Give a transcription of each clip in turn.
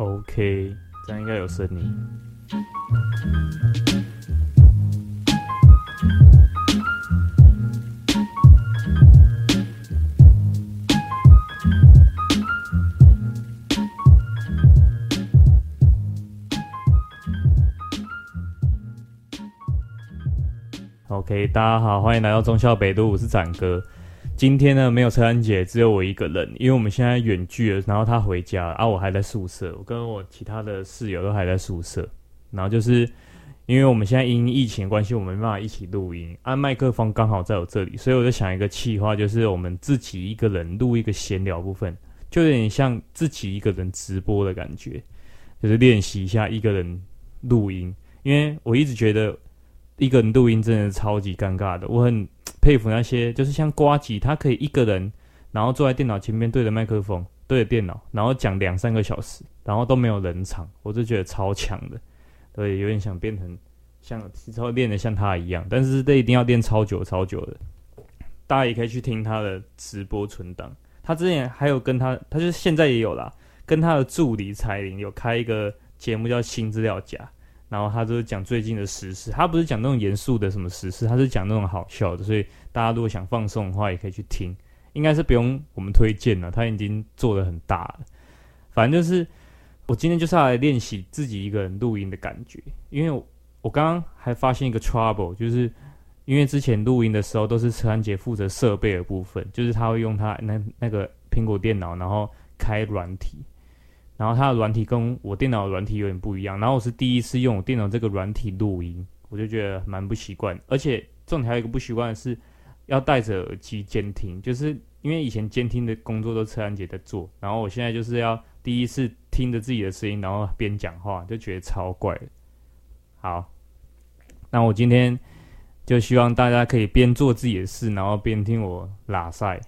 OK，这样应该有声音。OK，大家好，欢迎来到忠孝北路，我是展哥。今天呢，没有车安姐，只有我一个人，因为我们现在远距了，然后他回家啊，我还在宿舍，我跟我其他的室友都还在宿舍。然后就是因为我们现在因疫情关系，我们没办法一起录音，按、啊、麦克风刚好在我这里，所以我就想一个企划，就是我们自己一个人录一个闲聊部分，就有点像自己一个人直播的感觉，就是练习一下一个人录音，因为我一直觉得一个人录音真的超级尴尬的，我很。佩服那些就是像瓜吉，他可以一个人，然后坐在电脑前面对着麦克风，对着电脑，然后讲两三个小时，然后都没有冷场，我就觉得超强的，对，有点想变成像之后练的像他一样，但是这一定要练超久超久的。大家也可以去听他的直播存档，他之前还有跟他，他就是现在也有啦，跟他的助理彩铃有开一个节目叫《新资料夹》。然后他就是讲最近的时事，他不是讲那种严肃的什么时事，他是讲那种好笑的，所以大家如果想放松的话，也可以去听。应该是不用我们推荐了，他已经做的很大了。反正就是我今天就是来练习自己一个人录音的感觉，因为我，我刚刚还发现一个 trouble，就是因为之前录音的时候都是车安杰负责设备的部分，就是他会用他那那个苹果电脑，然后开软体。然后它的软体跟我电脑的软体有点不一样，然后我是第一次用我电脑这个软体录音，我就觉得蛮不习惯。而且重点还有一个不习惯的是，要戴着耳机监听，就是因为以前监听的工作都车安杰在做，然后我现在就是要第一次听着自己的声音，然后边讲话，就觉得超怪。好，那我今天就希望大家可以边做自己的事，然后边听我喇赛。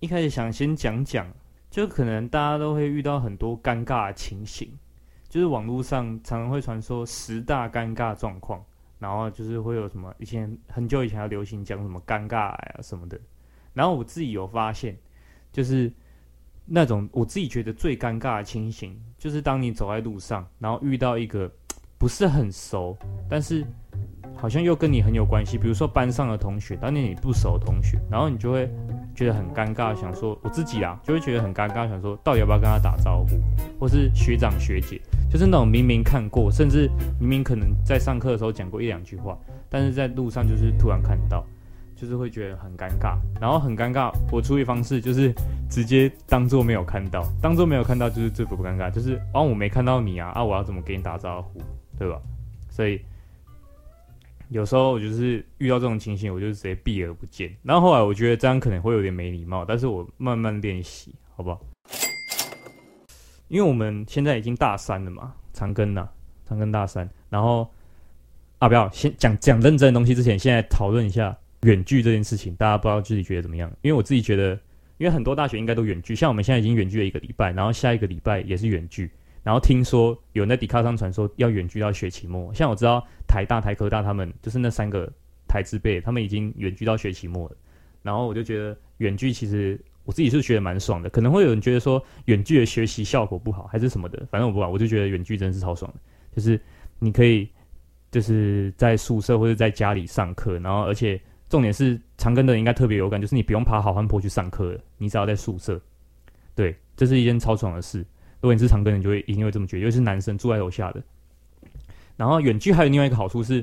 一开始想先讲讲。就可能大家都会遇到很多尴尬的情形，就是网络上常常会传说十大尴尬状况，然后就是会有什么以前很久以前要流行讲什么尴尬癌啊什么的，然后我自己有发现，就是那种我自己觉得最尴尬的情形，就是当你走在路上，然后遇到一个不是很熟，但是好像又跟你很有关系，比如说班上的同学，当年你不熟的同学，然后你就会。觉得很尴尬，想说我自己啊，就会觉得很尴尬，想说到底要不要跟他打招呼，或是学长学姐，就是那种明明看过，甚至明明可能在上课的时候讲过一两句话，但是在路上就是突然看到，就是会觉得很尴尬，然后很尴尬。我处理方式就是直接当做没有看到，当做没有看到就是最不尴尬，就是哦我没看到你啊，啊我要怎么给你打招呼，对吧？所以。有时候我就是遇到这种情形，我就直接避而不见。然后后来我觉得这样可能会有点没礼貌，但是我慢慢练习，好不好？因为我们现在已经大三了嘛，长庚呐，长庚大三。然后啊，不要先讲讲认真的东西之前，现在讨论一下远距这件事情，大家不知道自己觉得怎么样？因为我自己觉得，因为很多大学应该都远距，像我们现在已经远距了一个礼拜，然后下一个礼拜也是远距。然后听说有人在 D 卡上传说要远距到学期末，像我知道台大、台科大他们就是那三个台字辈，他们已经远距到学期末了。然后我就觉得远距其实我自己是觉得蛮爽的，可能会有人觉得说远距的学习效果不好还是什么的，反正我不管，我就觉得远距真的是超爽的，就是你可以就是在宿舍或者在家里上课，然后而且重点是长庚的人应该特别有感，就是你不用爬好汉坡去上课了，你只要在宿舍，对，这是一件超爽的事。如果你是长庚人，就会一定会这么觉得，尤其是男生住在楼下的。然后远距还有另外一个好处是，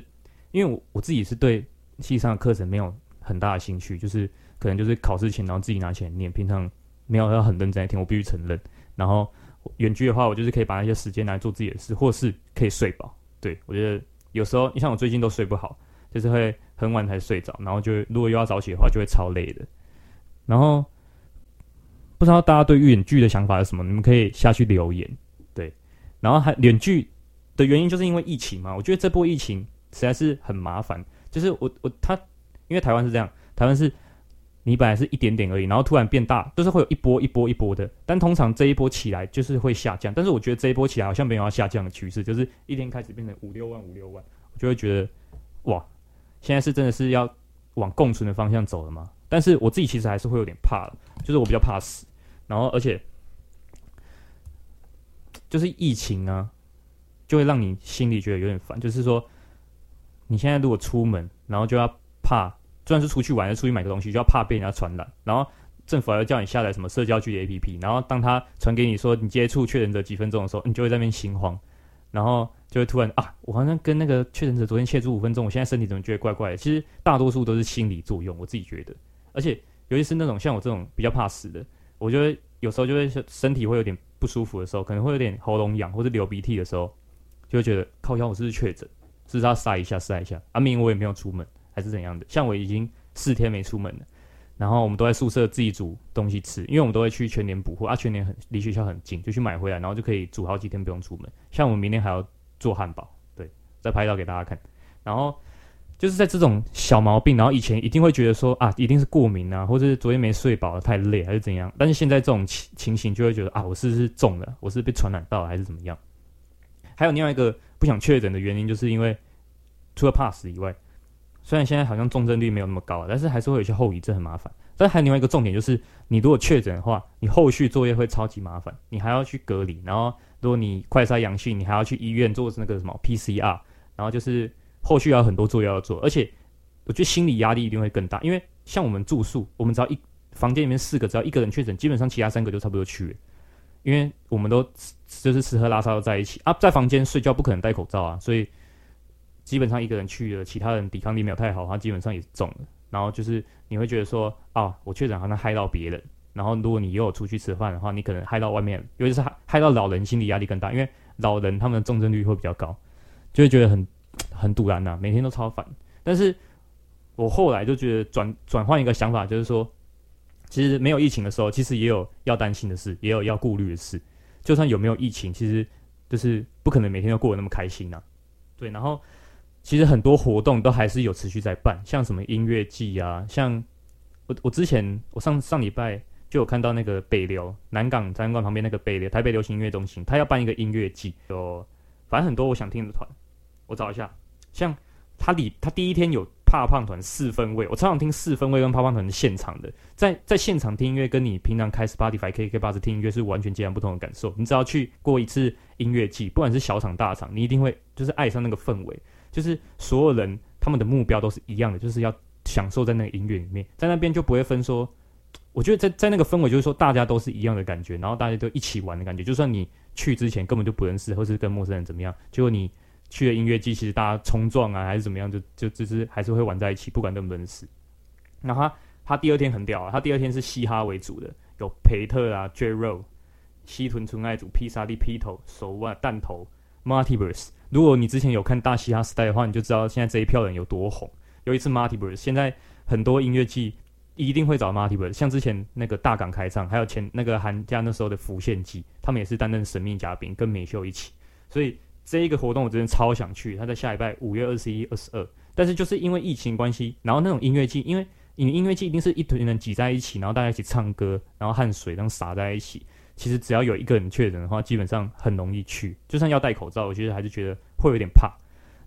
因为我我自己是对系上的课程没有很大的兴趣，就是可能就是考试前然后自己拿起来念，平常没有要很认真听，我必须承认。然后远距的话，我就是可以把那些时间来做自己的事，或是可以睡饱。对，我觉得有时候你像我最近都睡不好，就是会很晚才睡着，然后就如果又要早起的话，就会超累的。然后。不知道大家对远距的想法是什么？你们可以下去留言。对，然后还远距的原因就是因为疫情嘛。我觉得这波疫情实在是很麻烦。就是我我他，因为台湾是这样，台湾是你本来是一点点而已，然后突然变大，就是会有一波一波一波的。但通常这一波起来就是会下降。但是我觉得这一波起来好像没有要下降的趋势，就是一天开始变成五六万五六万，我就会觉得哇，现在是真的是要往共存的方向走了吗？但是我自己其实还是会有点怕了，就是我比较怕死。然后，而且就是疫情啊，就会让你心里觉得有点烦。就是说，你现在如果出门，然后就要怕，就算是出去玩，要出去买个东西，就要怕被人家传染。然后政府还要叫你下载什么社交距离 APP，然后当他传给你说你接触确诊者几分钟的时候，你就会在那边心慌，然后就会突然啊，我好像跟那个确诊者昨天接触五分钟，我现在身体怎么觉得怪怪的？其实大多数都是心理作用，我自己觉得。而且尤其是那种像我这种比较怕死的，我觉得有时候就会身体会有点。不舒服的时候，可能会有点喉咙痒或者流鼻涕的时候，就会觉得靠腰，我是不是确诊？是不是要筛一下筛一下？阿、明我也没有出门，还是怎样的？像我已经四天没出门了，然后我们都在宿舍自己煮东西吃，因为我们都会去全年补货啊，全年很离学校很近，就去买回来，然后就可以煮好几天不用出门。像我们明天还要做汉堡，对，再拍照给大家看，然后。就是在这种小毛病，然后以前一定会觉得说啊，一定是过敏啊，或者是昨天没睡饱，太累还是怎样。但是现在这种情情形，就会觉得啊，我是不是中了，我是被传染到了，还是怎么样？还有另外一个不想确诊的原因，就是因为除了怕死以外，虽然现在好像重症率没有那么高，但是还是会有些后遗症，很麻烦。但还有另外一个重点就是，你如果确诊的话，你后续作业会超级麻烦，你还要去隔离，然后如果你快筛阳性，你还要去医院做那个什么 PCR，然后就是。后续还有很多作业要做，而且我觉得心理压力一定会更大，因为像我们住宿，我们只要一房间里面四个，只要一个人确诊，基本上其他三个就差不多去了，因为我们都就是吃喝拉撒都在一起啊，在房间睡觉不可能戴口罩啊，所以基本上一个人去了，其他人抵抗力没有太好，他基本上也是中了。然后就是你会觉得说啊，我确诊好像害到别人，然后如果你又出去吃饭的话，你可能害到外面，尤其是害害到老人，心理压力更大，因为老人他们的重症率会比较高，就会觉得很。很堵然呐，每天都超烦。但是我后来就觉得转转换一个想法，就是说，其实没有疫情的时候，其实也有要担心的事，也有要顾虑的事。就算有没有疫情，其实就是不可能每天都过得那么开心呐。对，然后其实很多活动都还是有持续在办，像什么音乐季啊，像我我之前我上上礼拜就有看到那个北流南港展览馆旁边那个北流台北流行音乐中心，他要办一个音乐季，有反正很多我想听的团。我找一下，像他里他第一天有怕胖团四分位，我常常听四分位跟怕胖团的现场的，在在现场听音乐，跟你平常开 Spotify KKBOX 听音乐是完全截然不同的感受。你只要去过一次音乐季，不管是小场大场，你一定会就是爱上那个氛围，就是所有人他们的目标都是一样的，就是要享受在那个音乐里面，在那边就不会分说，我觉得在在那个氛围就是说大家都是一样的感觉，然后大家都一起玩的感觉，就算你去之前根本就不认识，或是跟陌生人怎么样，结果你。去了音乐季，其实大家冲撞啊，还是怎么样，就就只是还是会玩在一起，不管认不认识。然后他他第二天很屌啊，他第二天是嘻哈为主的，有培特啊、J.Ro、西屯纯爱组、披萨蒂、披头、手腕、弹头、Martiverse。如果你之前有看大嘻哈时代的话，你就知道现在这一票人有多红。有一次 Martiverse，现在很多音乐季一定会找 Martiverse，像之前那个大港开唱，还有前那个寒假那时候的浮现季，他们也是担任神秘嘉宾，跟美秀一起，所以。这一个活动我真的超想去，他在下礼拜五月二十一、二十二，但是就是因为疫情关系，然后那种音乐季，因为你音乐季一定是一堆人挤在一起，然后大家一起唱歌，然后汗水这样洒在一起，其实只要有一个人确诊的话，基本上很容易去，就算要戴口罩，我觉得还是觉得会有点怕。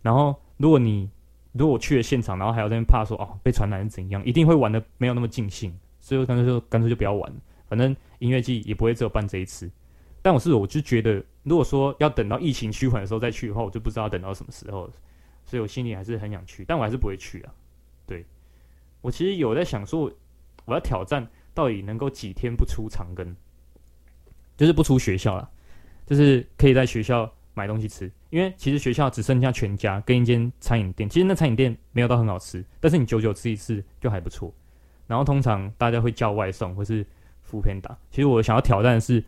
然后如果你如果去了现场，然后还要在那边怕说哦被传染是怎样，一定会玩的没有那么尽兴，所以我干脆就干脆就不要玩，反正音乐季也不会只有办这一次。但我是我就觉得，如果说要等到疫情趋缓的时候再去的话，我就不知道等到什么时候，所以我心里还是很想去，但我还是不会去啊。对，我其实有在想说，我要挑战到底能够几天不出长庚，就是不出学校了，就是可以在学校买东西吃，因为其实学校只剩下全家跟一间餐饮店，其实那餐饮店没有到很好吃，但是你久久吃一次就还不错。然后通常大家会叫外送或是 foodpanda，其实我想要挑战的是，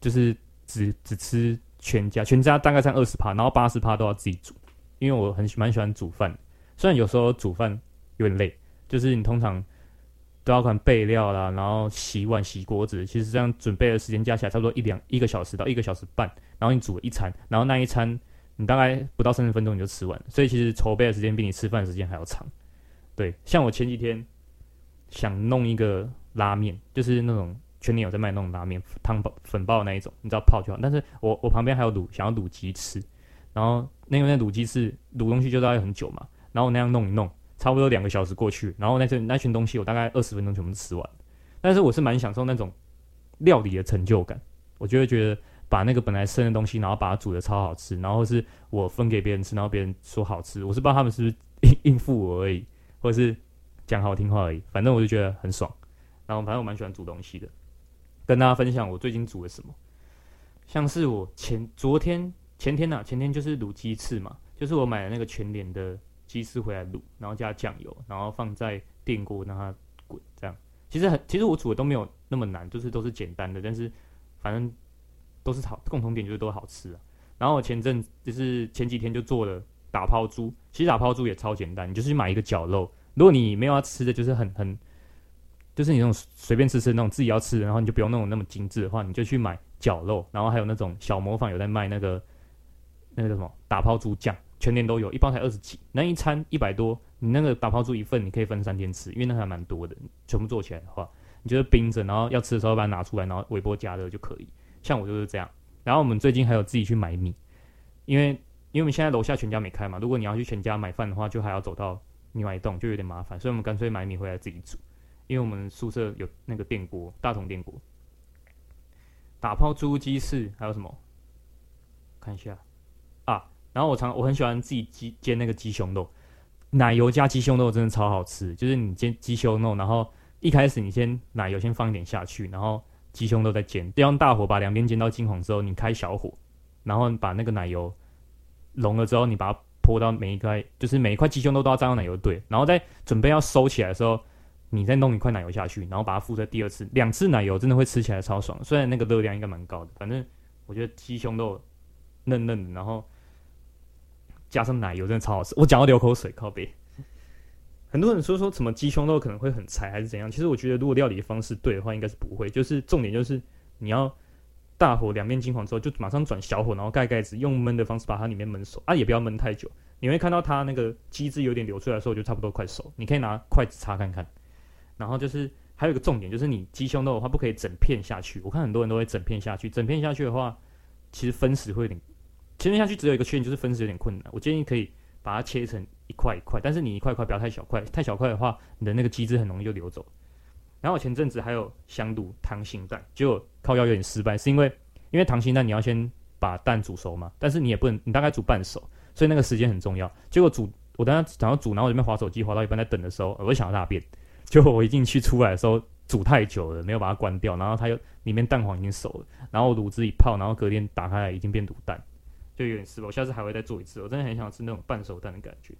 就是。只只吃全家，全家大概占二十趴，然后八十趴都要自己煮，因为我很蛮喜欢煮饭，虽然有时候煮饭有点累，就是你通常都要看备料啦，然后洗碗、洗锅子，其实这样准备的时间加起来差不多一两一个小时到一个小时半，然后你煮了一餐，然后那一餐你大概不到三十分钟你就吃完，所以其实筹备的时间比你吃饭的时间还要长。对，像我前几天想弄一个拉面，就是那种。全年有在卖那种拉面汤包粉包的那一种，你知道泡就好。但是我我旁边还有卤，想要卤鸡翅，然后那个那卤鸡翅卤东西就大概很久嘛，然后那样弄一弄，差不多两个小时过去，然后那群那群东西我大概二十分钟全部吃完。但是我是蛮享受那种料理的成就感，我就会觉得把那个本来生的东西，然后把它煮的超好吃，然后是我分给别人吃，然后别人说好吃，我是不知道他们是不是应应付我而已，或者是讲好听话而已，反正我就觉得很爽。然后反正我蛮喜欢煮东西的，跟大家分享我最近煮了什么，像是我前昨天前天呐、啊，前天就是卤鸡翅嘛，就是我买了那个全联的鸡翅回来卤，然后加酱油，然后放在电锅让它滚，这样其实很其实我煮的都没有那么难，就是都是简单的，但是反正。都是好，共同点就是都好吃啊。然后我前阵就是前几天就做了打抛猪，其实打抛猪也超简单，你就是买一个绞肉。如果你没有要吃的，就是很很，就是你那种随便吃吃那种自己要吃的，然后你就不用那种那么精致的话，你就去买绞肉。然后还有那种小模坊有在卖那个那个叫什么打抛猪酱，全年都有，一包才二十几，那一餐一百多，你那个打抛猪一份你可以分三天吃，因为那还蛮多的，全部做起来的话，你就是冰着，然后要吃的时候把它拿出来，然后微波加热就可以。像我就是这样，然后我们最近还有自己去买米，因为因为我们现在楼下全家没开嘛，如果你要去全家买饭的话，就还要走到另外一栋，就有点麻烦，所以我们干脆买米回来自己煮，因为我们宿舍有那个电锅，大同电锅。打泡猪鸡翅还有什么？看一下啊，然后我常我很喜欢自己煎煎那个鸡胸肉，奶油加鸡胸肉真的超好吃，就是你煎鸡胸肉，然后一开始你先奶油先放一点下去，然后。鸡胸肉在煎，要用大火把两边煎到金黄之后，你开小火，然后把那个奶油融了之后，你把它泼到每一块，就是每一块鸡胸肉都要沾到奶油对，然后再准备要收起来的时候，你再弄一块奶油下去，然后把它敷在第二次，两次奶油真的会吃起来超爽，虽然那个热量应该蛮高的，反正我觉得鸡胸肉嫩嫩的，然后加上奶油真的超好吃，我讲到流口水，靠北。很多人说说什么鸡胸肉可能会很柴还是怎样，其实我觉得如果料理方式对的话，应该是不会。就是重点就是你要大火两面金黄之后，就马上转小火，然后盖盖子，用焖的方式把它里面焖熟啊，也不要焖太久。你会看到它那个鸡汁有点流出来的时候，就差不多快熟。你可以拿筷子擦看看。然后就是还有一个重点，就是你鸡胸肉的话不可以整片下去。我看很多人都会整片下去，整片下去的话，其实分食会有点，切片下去只有一个缺点，就是分食有点困难。我建议可以把它切成。一块一块，但是你一块一块不要太小块，太小块的话，你的那个鸡汁很容易就流走。然后前阵子还有香卤溏心蛋，结果靠腰有点失败，是因为因为溏心蛋你要先把蛋煮熟嘛，但是你也不能，你大概煮半熟，所以那个时间很重要。结果煮我等下想要煮，然后我这边滑手机滑到一半在等的时候，我就想要大便，就我一进去出来的时候煮太久了，没有把它关掉，然后它又里面蛋黄已经熟了，然后卤汁一泡，然后隔天打开来已经变卤蛋，就有点失败。我下次还会再做一次，我真的很想吃那种半熟蛋的感觉。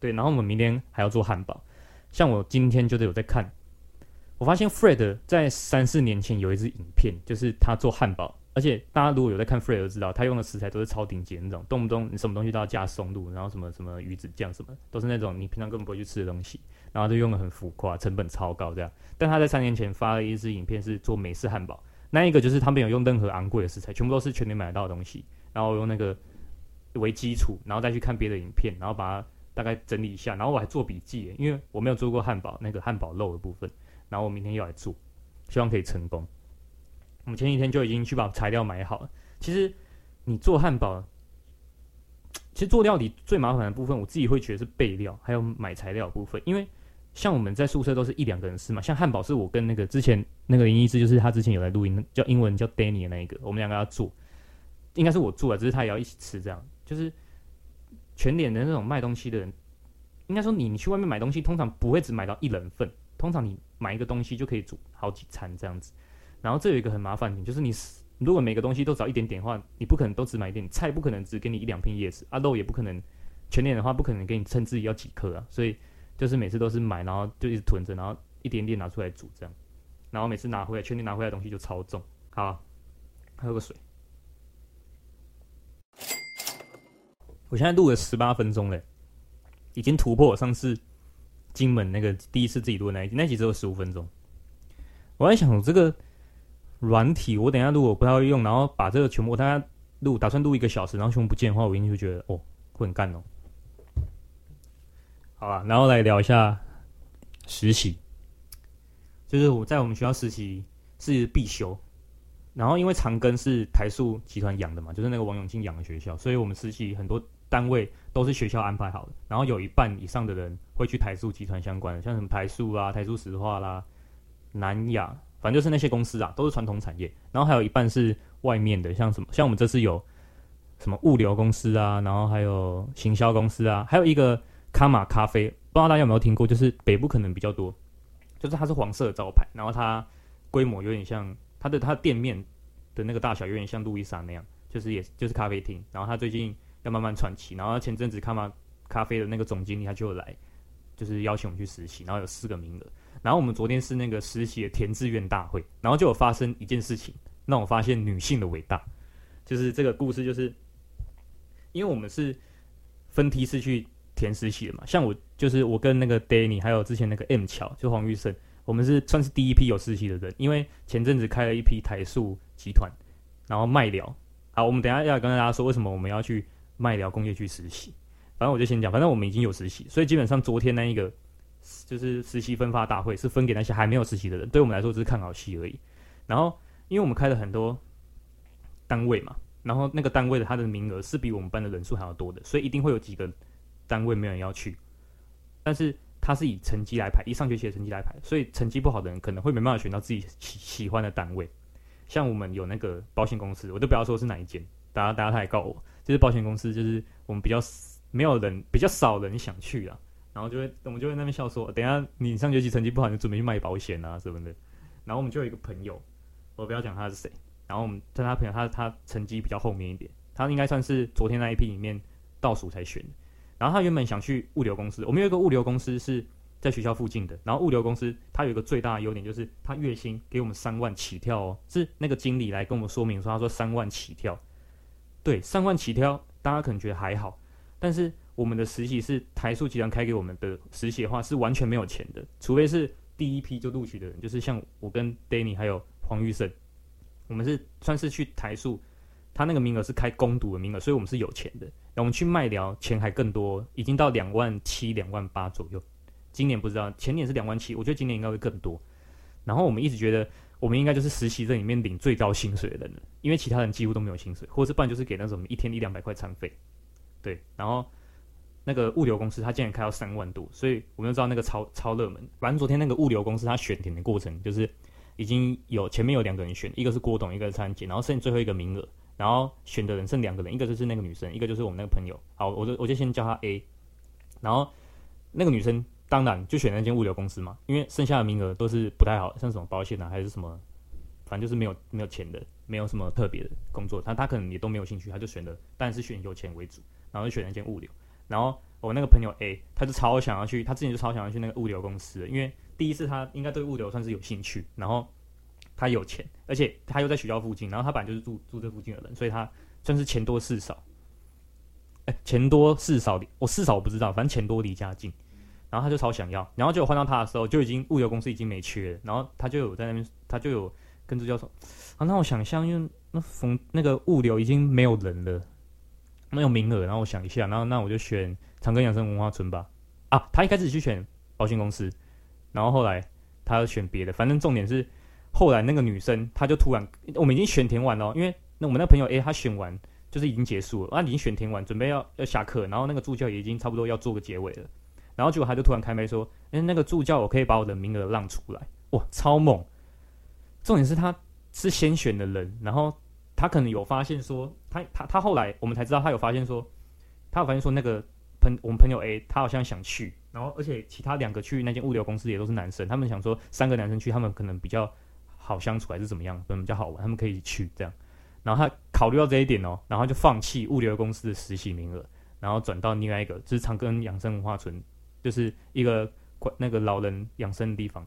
对，然后我们明天还要做汉堡。像我今天就是有在看，我发现 Fred 在三四年前有一支影片，就是他做汉堡。而且大家如果有在看 Fred 都知道，他用的食材都是超顶级的那种，动不动你什么东西都要加松露，然后什么什么鱼子酱什么，都是那种你平常根本不会去吃的东西，然后就用的很浮夸，成本超高这样。但他在三年前发了一支影片，是做美式汉堡，那一个就是他没有用任何昂贵的食材，全部都是全年买得到的东西，然后用那个为基础，然后再去看别的影片，然后把它。大概整理一下，然后我还做笔记，因为我没有做过汉堡那个汉堡肉的部分，然后我明天又来做，希望可以成功。我们前几天就已经去把材料买好了。其实你做汉堡，其实做料理最麻烦的部分，我自己会觉得是备料，还有买材料的部分。因为像我们在宿舍都是一两个人吃嘛，像汉堡是我跟那个之前那个林医师，就是他之前有来录音，叫英文叫 Danny 的那一个，我们两个要做，应该是我做的，只是他也要一起吃，这样就是。全脸的那种卖东西的人，应该说你你去外面买东西，通常不会只买到一人份，通常你买一个东西就可以煮好几餐这样子。然后这有一个很麻烦点，就是你如果每个东西都只要一点点的话，你不可能都只买一点，菜不可能只给你一两片叶子，啊肉也不可能，全脸的话不可能给你称自己要几颗啊，所以就是每次都是买，然后就一直囤着，然后一点点拿出来煮这样，然后每次拿回来，确定拿回来的东西就超重。好，喝个水。我现在录了十八分钟嘞，已经突破我上次金门那个第一次自己录的那一集，那集只有十五分钟。我在想，这个软体，我等下如果不太会用，然后把这个全部，我大概录，打算录一个小时，然后全部不见的话，我一定就觉得哦，会很干哦。好吧，然后来聊一下实习，就是我在我们学校实习是必修。然后因为长庚是台塑集团养的嘛，就是那个王永庆养的学校，所以我们实习很多。单位都是学校安排好的，然后有一半以上的人会去台塑集团相关的，像什么台塑啊、台塑石化啦、南亚，反正就是那些公司啊，都是传统产业。然后还有一半是外面的，像什么，像我们这次有什么物流公司啊，然后还有行销公司啊，还有一个卡玛咖啡，不知道大家有没有听过？就是北部可能比较多，就是它是黄色的招牌，然后它规模有点像它的它的店面的那个大小有点像路易莎那样，就是也就是咖啡厅，然后它最近要慢慢传奇，然后前阵子卡玛咖啡的那个总经理他就来，就是邀请我们去实习，然后有四个名额。然后我们昨天是那个实习的填志愿大会，然后就有发生一件事情，让我发现女性的伟大。就是这个故事，就是因为我们是分梯次去填实习的嘛，像我就是我跟那个 Danny 还有之前那个 M 乔，就黄玉胜，我们是算是第一批有实习的人，因为前阵子开了一批台塑集团，然后麦寮。好，我们等下要跟大家说为什么我们要去麦寮工业区实习。反正我就先讲，反正我们已经有实习，所以基本上昨天那一个就是实习分发大会是分给那些还没有实习的人，对我们来说只是看好戏而已。然后因为我们开了很多单位嘛，然后那个单位的他的名额是比我们班的人数还要多的，所以一定会有几个单位没有人要去。但是他是以成绩来排，以上学期的成绩来排，所以成绩不好的人可能会没办法选到自己喜喜欢的单位。像我们有那个保险公司，我都不要说是哪一间，大家大家他也告我，就是保险公司，就是我们比较。没有人，比较少人想去啊，然后就会我们就会那边笑说，等下你上学期成绩不好，你准备去卖保险啊什么的。然后我们就有一个朋友，我不要讲他是谁，然后我们跟他朋友，他他成绩比较后面一点，他应该算是昨天那一批里面倒数才选的。然后他原本想去物流公司，我们有一个物流公司是在学校附近的，然后物流公司它有一个最大的优点就是他月薪给我们三万起跳哦，是那个经理来跟我们说明说，他说三万起跳，对，三万起跳，大家可能觉得还好。但是我们的实习是台塑集团开给我们的实习的话，是完全没有钱的，除非是第一批就录取的人，就是像我跟 Danny 还有黄玉胜，我们是算是去台塑，他那个名额是开工读的名额，所以我们是有钱的。然后我们去麦寮钱还更多，已经到两万七、两万八左右。今年不知道，前年是两万七，我觉得今年应该会更多。然后我们一直觉得，我们应该就是实习生里面领最高薪水的人了，因为其他人几乎都没有薪水，或者是不然就是给那种一天一两百块餐费。对，然后那个物流公司他竟然开到三万多，所以我们就知道那个超超热门。反正昨天那个物流公司他选填的过程，就是已经有前面有两个人选，一个是郭董，一个是蔡姐，然后剩最后一个名额，然后选的人剩两个人，一个就是那个女生，一个就是我们那个朋友。好，我就我就先叫他 A，然后那个女生当然就选那间物流公司嘛，因为剩下的名额都是不太好，像什么保险啊还是什么，反正就是没有没有钱的，没有什么特别的工作，她她可能也都没有兴趣，她就选的当然是选有钱为主。然后就选了一间物流，然后我那个朋友 A，他就超想要去，他之前就超想要去那个物流公司，因为第一次他应该对物流算是有兴趣，然后他有钱，而且他又在学校附近，然后他本来就是住住这附近的人，所以他算是钱多事少，哎，钱多事少，我事少我不知道，反正钱多离家近，然后他就超想要，然后就换到他的时候，就已经物流公司已经没缺了，然后他就有在那边，他就有跟助教说，啊，那我想象，因为那逢那个物流已经没有人了。没有名额，然后我想一下，然后那我就选长庚养生文化村吧。啊，他一开始去选保险公司，然后后来他要选别的，反正重点是后来那个女生，她就突然，我们已经选填完了，因为那我们那朋友 A，他选完就是已经结束了，啊，已经选填完，准备要要下课，然后那个助教也已经差不多要做个结尾了，然后结果他就突然开麦说，诶，那个助教，我可以把我的名额让出来，哇，超猛！重点是他是先选的人，然后。他可能有发现说，他他他后来我们才知道，他有发现说，他有发现说那个朋我们朋友 A，他好像想去，然后而且其他两个去那间物流公司也都是男生，他们想说三个男生去，他们可能比较好相处还是怎么样，可能比较好玩，他们可以去这样。然后他考虑到这一点哦，然后就放弃物流公司的实习名额，然后转到另外一个，就是长庚养生文化村，就是一个那个老人养生的地方。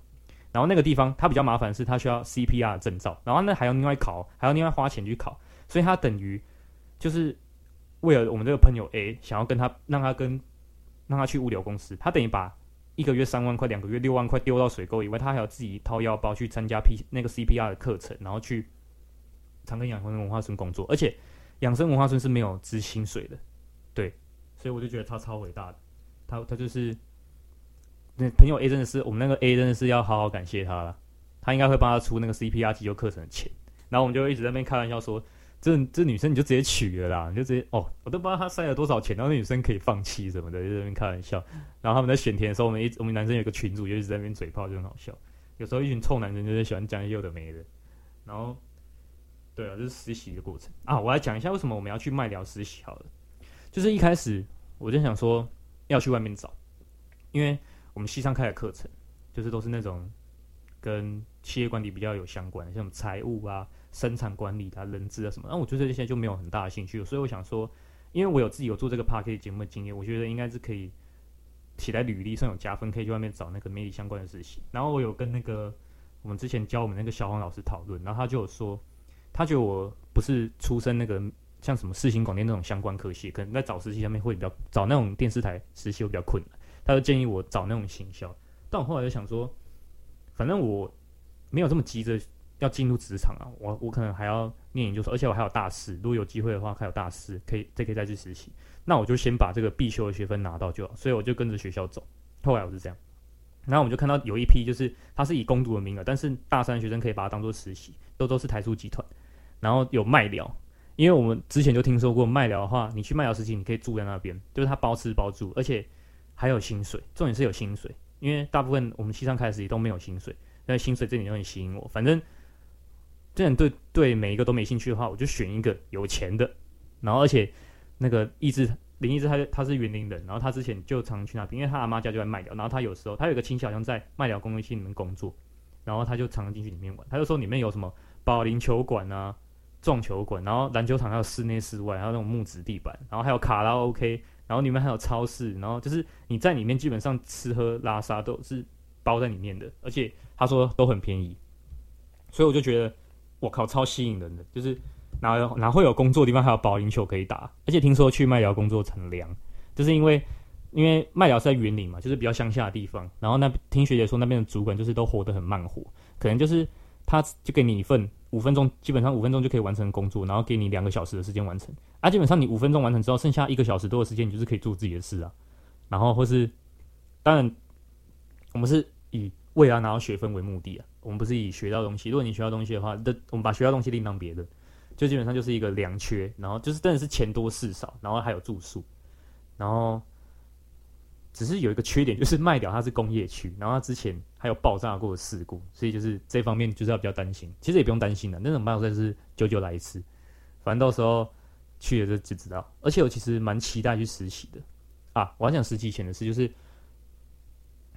然后那个地方它比较麻烦，是它需要 CPR 证照，然后呢还要另外考，还要另外花钱去考，所以他等于就是为了我们这个朋友 A 想要跟他让他跟让他去物流公司，他等于把一个月三万块，两个月六万块丢到水沟以外，他还要自己掏腰包去参加 P 那个 CPR 的课程，然后去长庚养生文化村工作，而且养生文化村是没有支薪水的，对，所以我就觉得他超伟大的，他他就是。那朋友 A 真的是我们那个 A 真的是要好好感谢他了，他应该会帮他出那个 CPR 急救课程的钱。然后我们就一直在那边开玩笑说，这这女生你就直接娶了啦，你就直接哦，我都不知道她塞了多少钱，然后那女生可以放弃什么的，就在那边开玩笑。然后他们在选填的时候，我们一我们男生有个群主就一直在那边嘴炮，就很好笑。有时候一群臭男生就是喜欢讲有的没的。然后，对啊，就是实习的过程啊。我来讲一下为什么我们要去麦寮实习好了。就是一开始我就想说要去外面找，因为我们西上开的课程就是都是那种跟企业管理比较有相关的，像财务啊、生产管理啊、人资啊什么。那我觉得这些就没有很大的兴趣，所以我想说，因为我有自己有做这个 Podcast 节目的经验，我觉得应该是可以写在履历上有加分，可以去外面找那个媒体相关的实习。然后我有跟那个我们之前教我们那个小黄老师讨论，然后他就有说，他觉得我不是出身那个。像什么四新广电那种相关科系，可能在找实习上面会比较找那种电视台实习会比较困难。他就建议我找那种行销，但我后来就想说，反正我没有这么急着要进入职场啊，我我可能还要念研究所，而且我还有大四，如果有机会的话，还有大四可以再可以再去实习。那我就先把这个必修的学分拿到就好，所以我就跟着学校走。后来我是这样，然后我们就看到有一批就是他是以攻读的名额，但是大三学生可以把它当做实习，都都是台塑集团，然后有麦寮。因为我们之前就听说过麦寮的话，你去麦寮实习，你可以住在那边，就是他包吃包住，而且还有薪水。重点是有薪水，因为大部分我们西上开始也都没有薪水，但薪水这点就很吸引我。反正，这样对对每一个都没兴趣的话，我就选一个有钱的。然后，而且那个意志林义志他他是园林人，然后他之前就常去那边，因为他阿妈家就在麦寮，然后他有时候他有个亲戚好像在麦寮工业区里面工作，然后他就常常进去里面玩。他就说里面有什么保龄球馆啊。撞球馆，然后篮球场还有室内室外，还有那种木质地板，然后还有卡拉 OK，然后里面还有超市，然后就是你在里面基本上吃喝拉撒都是包在里面的，而且他说都很便宜，所以我就觉得我靠超吸引人的，就是哪有哪会有工作的地方还有保龄球可以打，而且听说去麦寮工作乘凉，就是因为因为麦寮是在云林嘛，就是比较乡下的地方，然后那听学姐说那边的主管就是都活得很慢活，可能就是他就给你一份。五分钟，基本上五分钟就可以完成工作，然后给你两个小时的时间完成。啊，基本上你五分钟完成之后，剩下一个小时多的时间，你就是可以做自己的事啊。然后或是，当然，我们是以为了拿到学分为目的啊，我们不是以学到东西。如果你学到东西的话，那我们把学到东西另当别论，就基本上就是一个良缺。然后就是真的是钱多事少，然后还有住宿，然后。只是有一个缺点，就是卖掉它是工业区，然后它之前还有爆炸过的事故，所以就是这方面就是要比较担心。其实也不用担心的，那种麦寮是久久来一次，反正到时候去了就就知道。而且我其实蛮期待去实习的啊！我还想实习前的事，就是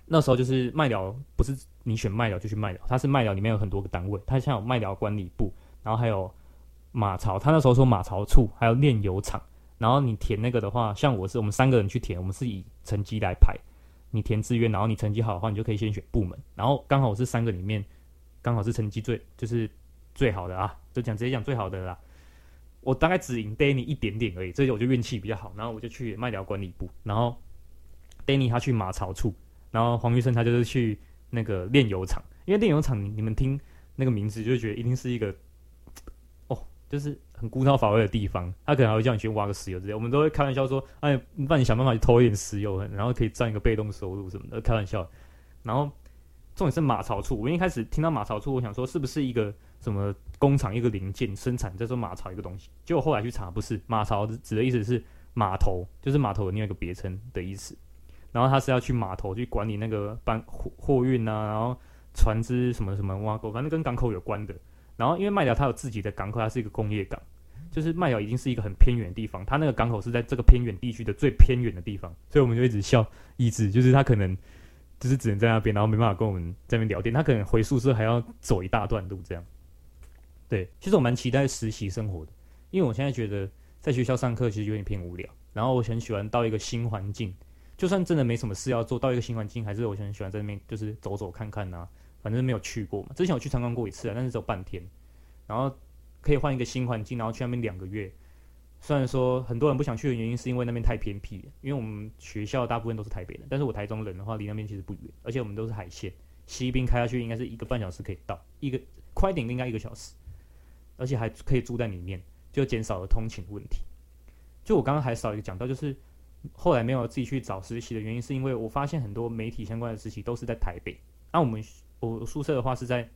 那时候就是麦寮不是你选麦寮就去麦寮，它是麦寮里面有很多个单位，它像有麦寮管理部，然后还有马槽，他那时候说马槽处，还有炼油厂。然后你填那个的话，像我是我们三个人去填，我们是以成绩来排。你填志愿，然后你成绩好的话，你就可以先选部门。然后刚好我是三个里面，刚好是成绩最就是最好的啊，就讲直接讲最好的啦。我大概只赢 Danny 一点点而已，这就我就运气比较好。然后我就去麦寮管理部，然后 Danny 他去马槽处，然后黄玉生他就是去那个炼油厂。因为炼油厂，你们听那个名字就觉得一定是一个哦，就是。很枯燥乏味的地方，他可能还会叫你去挖个石油之类。我们都会开玩笑说：“哎，那你想办法去偷一点石油，然后可以赚一个被动收入什么的。”开玩笑。然后重点是马槽处，我一开始听到马槽处，我想说是不是一个什么工厂一个零件生产在做马槽一个东西？结果后来去查，不是马槽指的意思是码头，就是码头的另外一个别称的意思。然后他是要去码头去管理那个搬货货运啊，然后船只什么什么挖沟，反正跟港口有关的。然后因为麦寮它有自己的港口，它是一个工业港。就是麦寮已经是一个很偏远的地方，它那个港口是在这个偏远地区的最偏远的地方，所以我们就一直笑，一直就是他可能就是只能在那边，然后没办法跟我们在那边聊天，他可能回宿舍还要走一大段路这样。对，其实我蛮期待实习生活的，因为我现在觉得在学校上课其实有点偏无聊，然后我很喜欢到一个新环境，就算真的没什么事要做，到一个新环境还是我很喜欢在那边就是走走看看啊，反正没有去过嘛，之前我去参观过一次啊，但是只有半天，然后。可以换一个新环境，然后去那边两个月。虽然说很多人不想去的原因是因为那边太偏僻，因为我们学校大部分都是台北人，但是我台中人的话离那边其实不远，而且我们都是海线，西滨开下去应该是一个半小时可以到，一个快点应该一个小时，而且还可以住在里面，就减少了通勤问题。就我刚刚还少一个讲到，就是后来没有自己去找实习的原因，是因为我发现很多媒体相关的实习都是在台北，那、我们我宿舍的话是在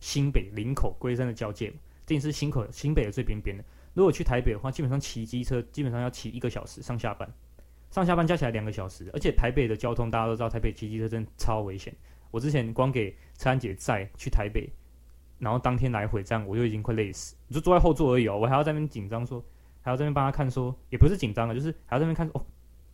新北林口龟山的交界。这里是新口新北的最边边的。如果去台北的话，基本上骑机车基本上要骑一个小时上下班，上下班加起来两个小时。而且台北的交通大家都知道，台北骑机车真的超危险。我之前光给陈安姐载去台北，然后当天来回这样，我就已经快累死，就坐在后座而已哦，我还要在那边紧张说，还要在那边帮他看说，也不是紧张了，就是还要在那边看哦，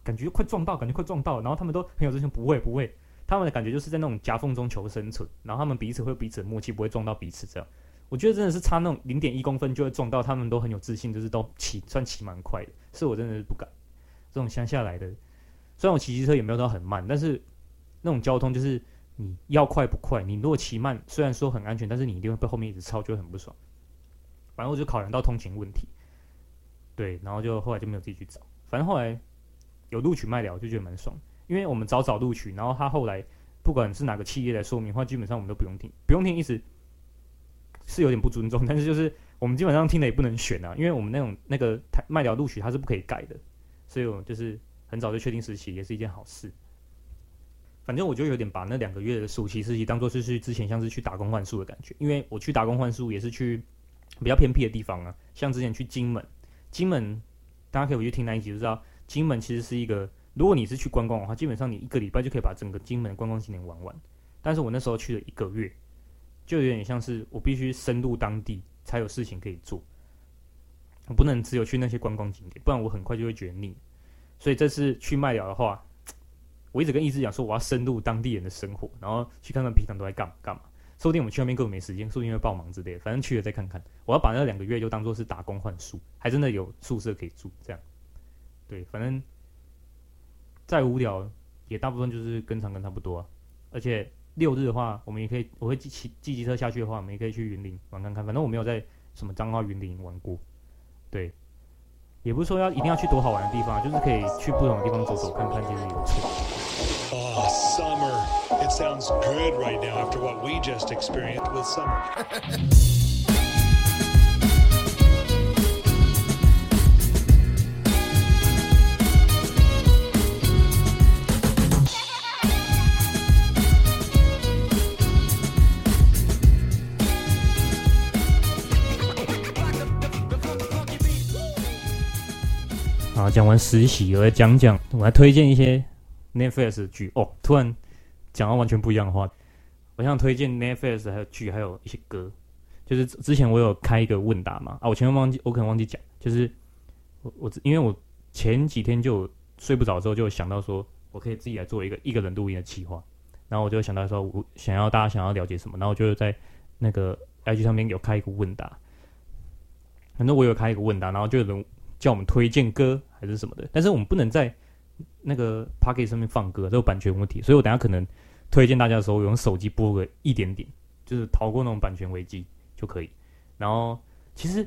感觉快撞到，感觉快撞到，然后他们都很有自信，不会不会，他们的感觉就是在那种夹缝中求生存，然后他们彼此会有彼此的默契，不会撞到彼此这样。我觉得真的是差那种零点一公分就会撞到，他们都很有自信，就是都骑算骑蛮快的，是我真的是不敢。这种乡下来的，虽然我骑机车也没有到很慢，但是那种交通就是。你要快不快？你如果骑慢，虽然说很安全，但是你一定会被后面一直超，就会很不爽。反正我就考量到通勤问题，对，然后就后来就没有自己去找。反正后来有录取麦寮，就觉得蛮爽，因为我们早早录取，然后他后来不管是哪个企业来说明的话，基本上我们都不用听，不用听，意思是有点不尊重，但是就是我们基本上听了也不能选啊，因为我们那种那个麦寮录取它是不可以改的，所以我就是很早就确定实习，也是一件好事。反正我就有点把那两个月的暑期实习当做是去之前像是去打工换宿的感觉，因为我去打工换宿也是去比较偏僻的地方啊，像之前去金门，金门大家可以回去听那一集就知道，金门其实是一个，如果你是去观光的话，基本上你一个礼拜就可以把整个金门的观光景点玩完。但是我那时候去了一个月，就有点像是我必须深入当地才有事情可以做，我不能只有去那些观光景点，不然我很快就会觉得腻。所以这次去麦寮的话。我一直跟意思讲说，我要深入当地人的生活，然后去看看平常都在干嘛干嘛。说不定我们去那边根本没时间，说不定会爆忙之类的。反正去了再看看。我要把那两个月就当做是打工换宿，还真的有宿舍可以住。这样，对，反正再无聊也大部分就是跟长庚差不多啊。而且六日的话，我们也可以，我会骑骑机车下去的话，我们也可以去云林玩看看。反正我没有在什么彰化云林玩过，对。也不是说要一定要去多好玩的地方，就是可以去不同的地方走走看看，其实也不错。Oh, summer. It sounds good right now after what we just experienced with summer. 讲完实习，我来讲讲，我来推荐一些 Netflix 的剧哦。突然讲到完全不一样的话，我想推荐 Netflix 还有剧，还有一些歌。就是之前我有开一个问答嘛，啊，我前面忘记，我可能忘记讲，就是我我因为我前几天就睡不着之后，就想到说我可以自己来做一个一个人录音的企划，然后我就想到说我想要大家想要了解什么，然后就在那个 IG 上面有开一个问答，反正我有开一个问答，然后就有人。叫我们推荐歌还是什么的，但是我们不能在那个 Pocket 上面放歌，都有版权问题。所以我等下可能推荐大家的时候，用手机播个一点点，就是逃过那种版权危机就可以。然后其实，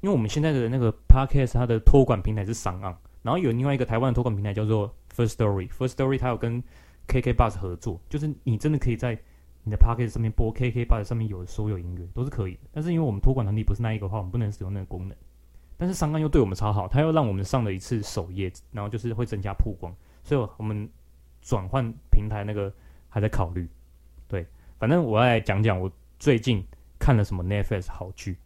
因为我们现在的那个 Pocket 它的托管平台是 SoundOn，然后有另外一个台湾的托管平台叫做 First Story。First Story 它有跟 KK Bus 合作，就是你真的可以在你的 Pocket 上面播 KK Bus 上面有所有音乐都是可以的。但是因为我们托管能力不是那一个的话，我们不能使用那个功能。但是 SoundOn 又对我们超好，他又让我们上了一次首页，然后就是会增加曝光，所以我们转换平台那个还在考虑。对，反正我要来讲讲我最近看了什么 Netflix 好剧。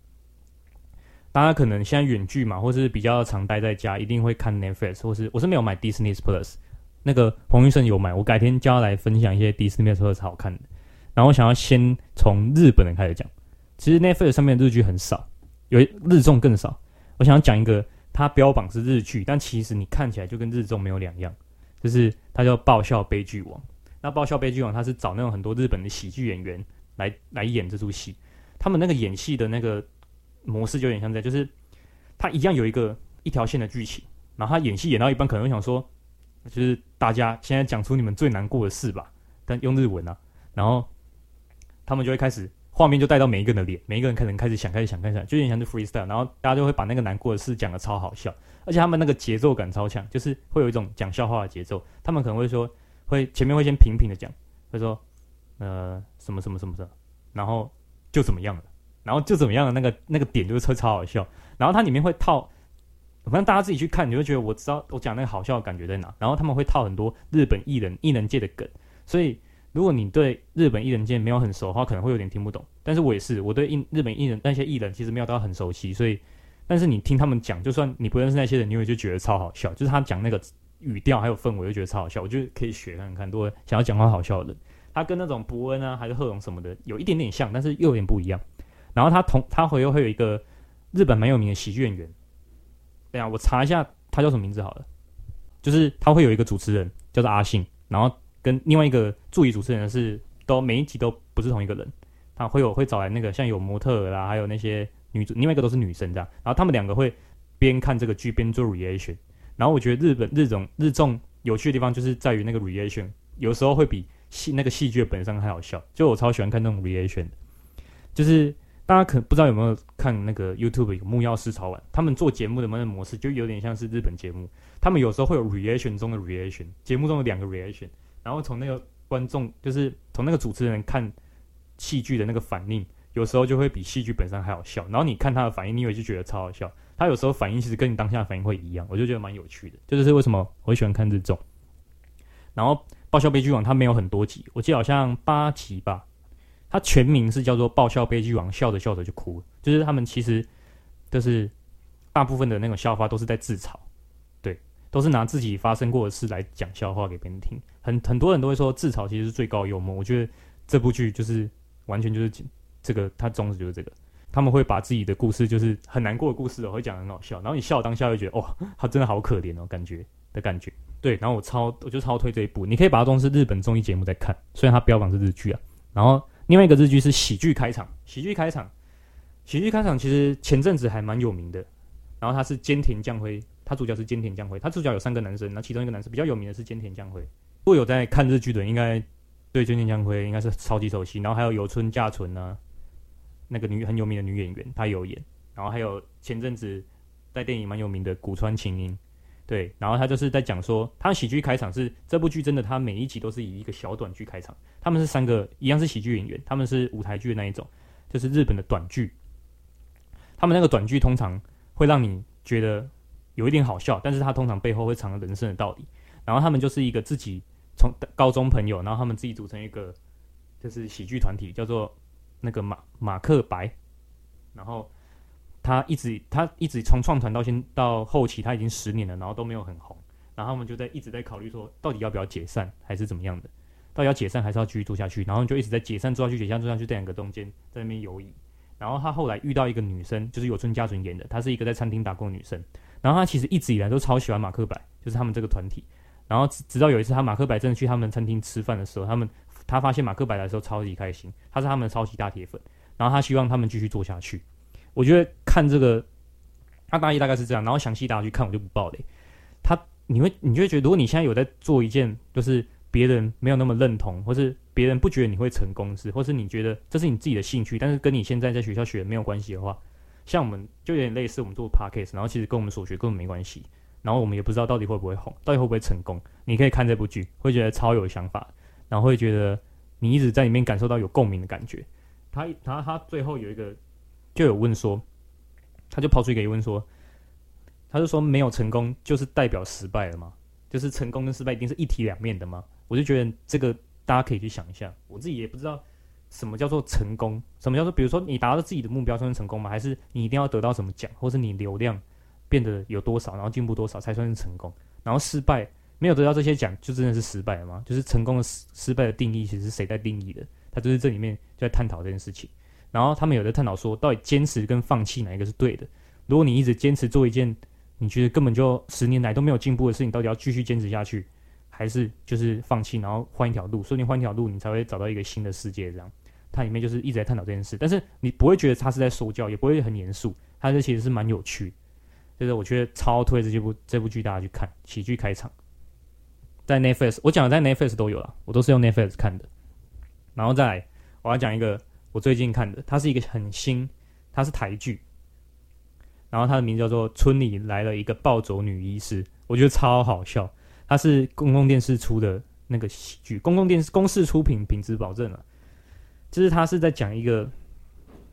大家可能现在远距嘛，或是比较常待在家，一定会看 Netflix，或是我是没有买 Disney Plus，那个黄玉生有买，我改天叫他来分享一些 Disney Plus 好看的。然后我想要先从日本人开始讲，其实 Netflix 上面的日剧很少，有日综更少。我想要讲一个，它标榜是日剧，但其实你看起来就跟日综没有两样，就是它叫《爆笑悲剧王》。那《爆笑悲剧王》它是找那种很多日本的喜剧演员来来演这出戏，他们那个演戏的那个模式就有点像这样，就是他一样有一个一条线的剧情，然后他演戏演到一半，可能会想说，就是大家现在讲出你们最难过的事吧，但用日文啊，然后他们就会开始。画面就带到每一个人的脸，每一个人可能开始想，开始想，开始想，就有点像是 freestyle，然后大家就会把那个难过的事讲得超好笑，而且他们那个节奏感超强，就是会有一种讲笑话的节奏。他们可能会说，会前面会先平平的讲，会说，呃，什么什么什么的，然后就怎么样了，然后就怎么样的那个那个点就是超超好笑。然后它里面会套，反正大家自己去看，你会觉得我知道我讲那个好笑的感觉在哪。然后他们会套很多日本艺人艺能界的梗，所以。如果你对日本艺人界没有很熟的话，可能会有点听不懂。但是我也是，我对日日本艺人那些艺人其实没有到很熟悉，所以，但是你听他们讲，就算你不认识那些人，你会就觉得超好笑。就是他讲那个语调还有氛围，就觉得超好笑。我就可以学看看，如果想要讲话好笑的人，他跟那种伯恩啊还是贺龙什么的有一点点像，但是又有点不一样。然后他同他会又会有一个日本蛮有名的喜剧演员，对啊，我查一下他叫什么名字好了，就是他会有一个主持人叫做阿信，然后跟另外一个助理主持人是都每一集都不是同一个人，他会有会找来那个像有模特啦，还有那些女主，另外一个都是女生这样，然后他们两个会边看这个剧边做 reaction，然后我觉得日本日种日综有趣的地方就是在于那个 reaction，有时候会比戏那个戏剧本身还好笑，就我超喜欢看那种 reaction，就是。大家可不知道有没有看那个 YouTube 有木曜4超玩，他们做节目的那个模式就有点像是日本节目，他们有时候会有 reaction 中的 reaction，节目中的两个 reaction，然后从那个观众就是从那个主持人看戏剧的那个反应，有时候就会比戏剧本身还好笑，然后你看他的反应，你以为就觉得超好笑，他有时候反应其实跟你当下的反应会一样，我就觉得蛮有趣的，这就是为什么我喜欢看这种。然后爆笑悲剧王它没有很多集，我记得好像八集吧。它全名是叫做《爆笑悲剧王》，笑着笑着就哭了。就是他们其实都是大部分的那种笑话都是在自嘲，对，都是拿自己发生过的事来讲笑话给别人听。很很多人都会说自嘲其实是最高幽默。我觉得这部剧就是完全就是这个，它宗旨就是这个。他们会把自己的故事，就是很难过的故事哦，会讲很好笑，然后你笑当下会觉得哇，他真的好可怜哦，感觉的感觉。对，然后我超我就超推这一部，你可以把它当成是日本综艺节目在看，虽然它标榜是日剧啊，然后。另外一个日剧是喜剧开场，喜剧开场，喜剧开场其实前阵子还蛮有名的。然后他是菅田将晖，他主角是菅田将晖，他主角有三个男生，那其中一个男生比较有名的是菅田将晖。如果有在看日剧的，应该对菅田将辉应该是超级熟悉。然后还有有村架纯啊，那个女很有名的女演员，她有演。然后还有前阵子在电影蛮有名的古川琴音。对，然后他就是在讲说，他的喜剧开场是这部剧真的，他每一集都是以一个小短剧开场。他们是三个一样是喜剧演员，他们是舞台剧的那一种，就是日本的短剧。他们那个短剧通常会让你觉得有一点好笑，但是他通常背后会藏着人生的道理。然后他们就是一个自己从高中朋友，然后他们自己组成一个就是喜剧团体，叫做那个马马克白，然后。他一直他一直从创团到现到后期，他已经十年了，然后都没有很红。然后他们就在一直在考虑说，到底要不要解散，还是怎么样的？到底要解散还是要继续做下去？然后就一直在解散做下去，解散做下去这两个中间在那边游移。然后他后来遇到一个女生，就是有村架纯演的，她是一个在餐厅打工的女生。然后她其实一直以来都超喜欢马克白，就是他们这个团体。然后直直到有一次，他马克白真的去他们餐厅吃饭的时候，他们他发现马克白来的时候超级开心，他是他们的超级大铁粉。然后他希望他们继续做下去。我觉得看这个，他大意大概是这样，然后详细大家去看，我就不爆雷。他你会你就会觉得，如果你现在有在做一件，就是别人没有那么认同，或是别人不觉得你会成功是，或是你觉得这是你自己的兴趣，但是跟你现在在学校学没有关系的话，像我们就有点类似，我们做 podcast，然后其实跟我们所学根本没关系，然后我们也不知道到底会不会红，到底会不会成功。你可以看这部剧，会觉得超有想法，然后会觉得你一直在里面感受到有共鸣的感觉。他他他最后有一个。就有问说，他就抛出一个疑问说，他就说没有成功就是代表失败了吗？就是成功跟失败一定是一体两面的吗？我就觉得这个大家可以去想一下，我自己也不知道什么叫做成功，什么叫做比如说你达到自己的目标算是成功吗？还是你一定要得到什么奖，或是你流量变得有多少，然后进步多少才算是成功？然后失败没有得到这些奖就真的是失败了吗？就是成功的失失败的定义其实是谁在定义的？他就是这里面就在探讨这件事情。然后他们有在探讨说，到底坚持跟放弃哪一个是对的？如果你一直坚持做一件你觉得根本就十年来都没有进步的事情，到底要继续坚持下去，还是就是放弃，然后换一条路？说不定换一条路，你才会找到一个新的世界。这样，它里面就是一直在探讨这件事。但是你不会觉得他是在说教，也不会很严肃，他这其实是蛮有趣。就是我觉得超推这部这部剧，大家去看喜剧开场，在 Netflix，我讲的在 Netflix 都有了，我都是用 Netflix 看的。然后再来，我要讲一个。我最近看的，它是一个很新，它是台剧，然后它的名字叫做《村里来了一个暴走女医师》，我觉得超好笑。它是公共电视出的那个喜剧，公共电视公视出品，品质保证了。就是它是在讲一个，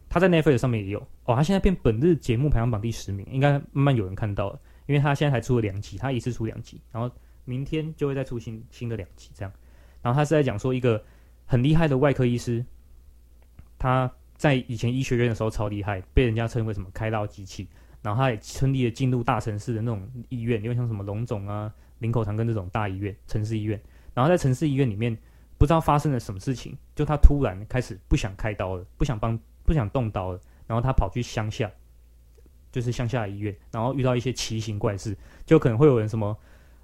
他在 Netflix 上面也有哦，他现在变本日节目排行榜第十名，应该慢慢有人看到了，因为他现在才出了两集，他一次出两集，然后明天就会再出新新的两集这样。然后他是在讲说一个很厉害的外科医师。他在以前医学院的时候超厉害，被人家称为什么开刀机器。然后他也顺利的进入大城市的那种医院，因为像什么龙总啊、林口长庚这种大医院、城市医院。然后在城市医院里面不知道发生了什么事情，就他突然开始不想开刀了，不想帮，不想动刀了，然后他跑去乡下，就是乡下医院，然后遇到一些奇形怪事，就可能会有人什么，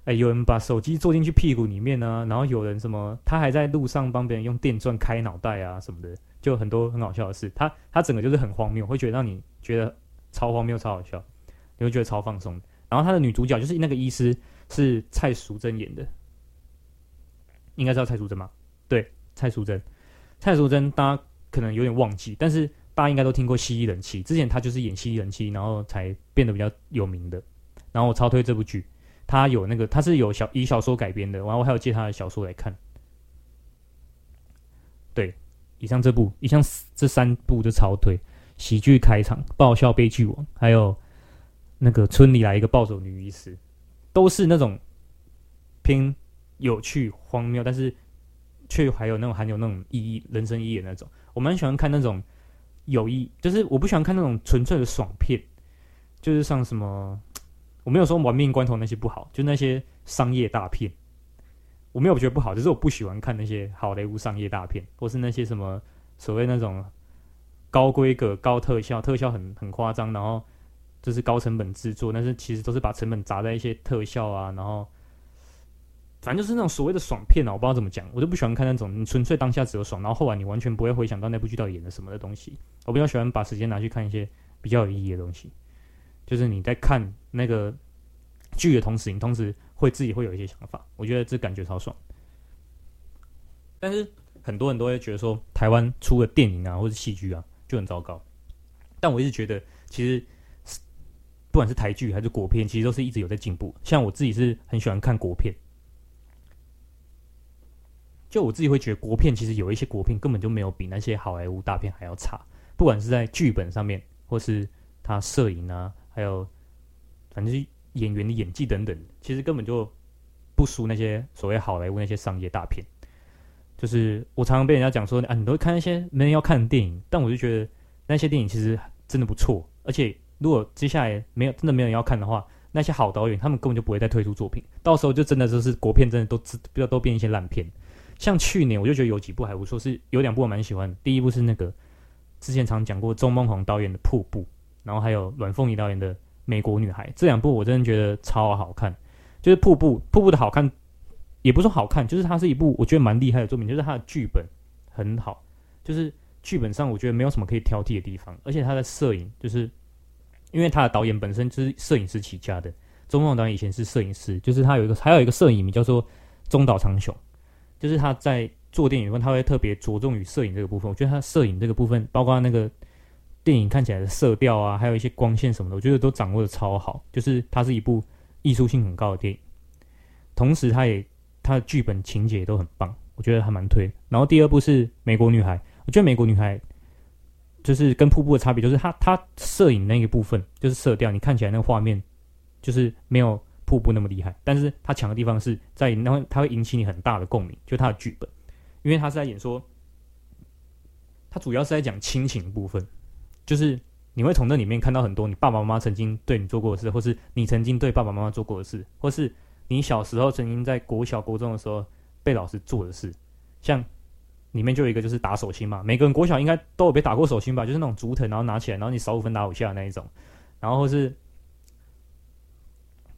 哎，有人把手机坐进去屁股里面呢、啊，然后有人什么，他还在路上帮别人用电钻开脑袋啊什么的，就很多很好笑的事。他他整个就是很荒谬，会觉得让你觉得超荒谬、超好笑，你会觉得超放松。然后他的女主角就是那个医师，是蔡淑珍演的，应该知道蔡淑珍吗？对，蔡淑珍，蔡淑珍大家可能有点忘记，但是大家应该都听过《蜥蜴人妻》，之前他就是演《蜥蜴人妻》，然后才变得比较有名的。然后我超推这部剧，他有那个他是有小以小说改编的，然后我还有借他的小说来看。对，以上这部，以上这三部就超推，喜剧开场，爆笑悲剧王，还有。那个村里来一个暴走女医师，都是那种偏有趣荒谬，但是却还有那种含有那种意义、人生意义的那种。我蛮喜欢看那种有意，就是我不喜欢看那种纯粹的爽片，就是像什么，我没有说玩命关头那些不好，就那些商业大片，我没有觉得不好，只是我不喜欢看那些好莱坞商业大片，或是那些什么所谓那种高规格、高特效、特效很很夸张，然后。就是高成本制作，但是其实都是把成本砸在一些特效啊，然后反正就是那种所谓的爽片啊，我不知道怎么讲，我就不喜欢看那种你纯粹当下只有爽，然后后来你完全不会回想到那部剧到底演了什么的东西。我比较喜欢把时间拿去看一些比较有意义的东西，就是你在看那个剧的同时，你同时会自己会有一些想法，我觉得这感觉超爽。但是很多人都会觉得说，台湾出的电影啊或者戏剧啊就很糟糕，但我一直觉得其实。不管是台剧还是国片，其实都是一直有在进步。像我自己是很喜欢看国片，就我自己会觉得国片其实有一些国片根本就没有比那些好莱坞大片还要差。不管是在剧本上面，或是他摄影啊，还有反正演员的演技等等，其实根本就不输那些所谓好莱坞那些商业大片。就是我常常被人家讲说啊，你都看那些没人要看的电影，但我就觉得那些电影其实真的不错，而且。如果接下来没有真的没有人要看的话，那些好导演他们根本就不会再推出作品，到时候就真的就是国片真的都比较都变一些烂片。像去年我就觉得有几部还不错，是有两部我蛮喜欢的。第一部是那个之前常讲过钟孟宏导演的《瀑布》，然后还有阮凤仪导演的《美国女孩》，这两部我真的觉得超好看。就是《瀑布》，《瀑布》的好看也不是好看，就是它是一部我觉得蛮厉害的作品，就是它的剧本很好，就是剧本上我觉得没有什么可以挑剔的地方，而且它的摄影就是。因为它的导演本身就是摄影师起家的，钟孟宏导演以前是摄影师，就是他有一个还有一个摄影名叫做中岛长雄，就是他在做电影的时候，他会特别着重于摄影这个部分。我觉得他摄影这个部分，包括那个电影看起来的色调啊，还有一些光线什么的，我觉得都掌握的超好。就是它是一部艺术性很高的电影，同时他也他的剧本情节都很棒，我觉得还蛮推。然后第二部是《美国女孩》，我觉得《美国女孩》。就是跟瀑布的差别，就是它它摄影那个部分，就是色调，你看起来那个画面，就是没有瀑布那么厉害。但是它强的地方是在于，那它会引起你很大的共鸣，就它的剧本，因为它是在演说，它主要是在讲亲情部分，就是你会从那里面看到很多你爸爸妈妈曾经对你做过的事，或是你曾经对爸爸妈妈做过的事，或是你小时候曾经在国小国中的时候被老师做的事，像。里面就有一个就是打手心嘛，每个人国小应该都有被打过手心吧，就是那种竹藤，然后拿起来，然后你少五分打五下那一种，然后是，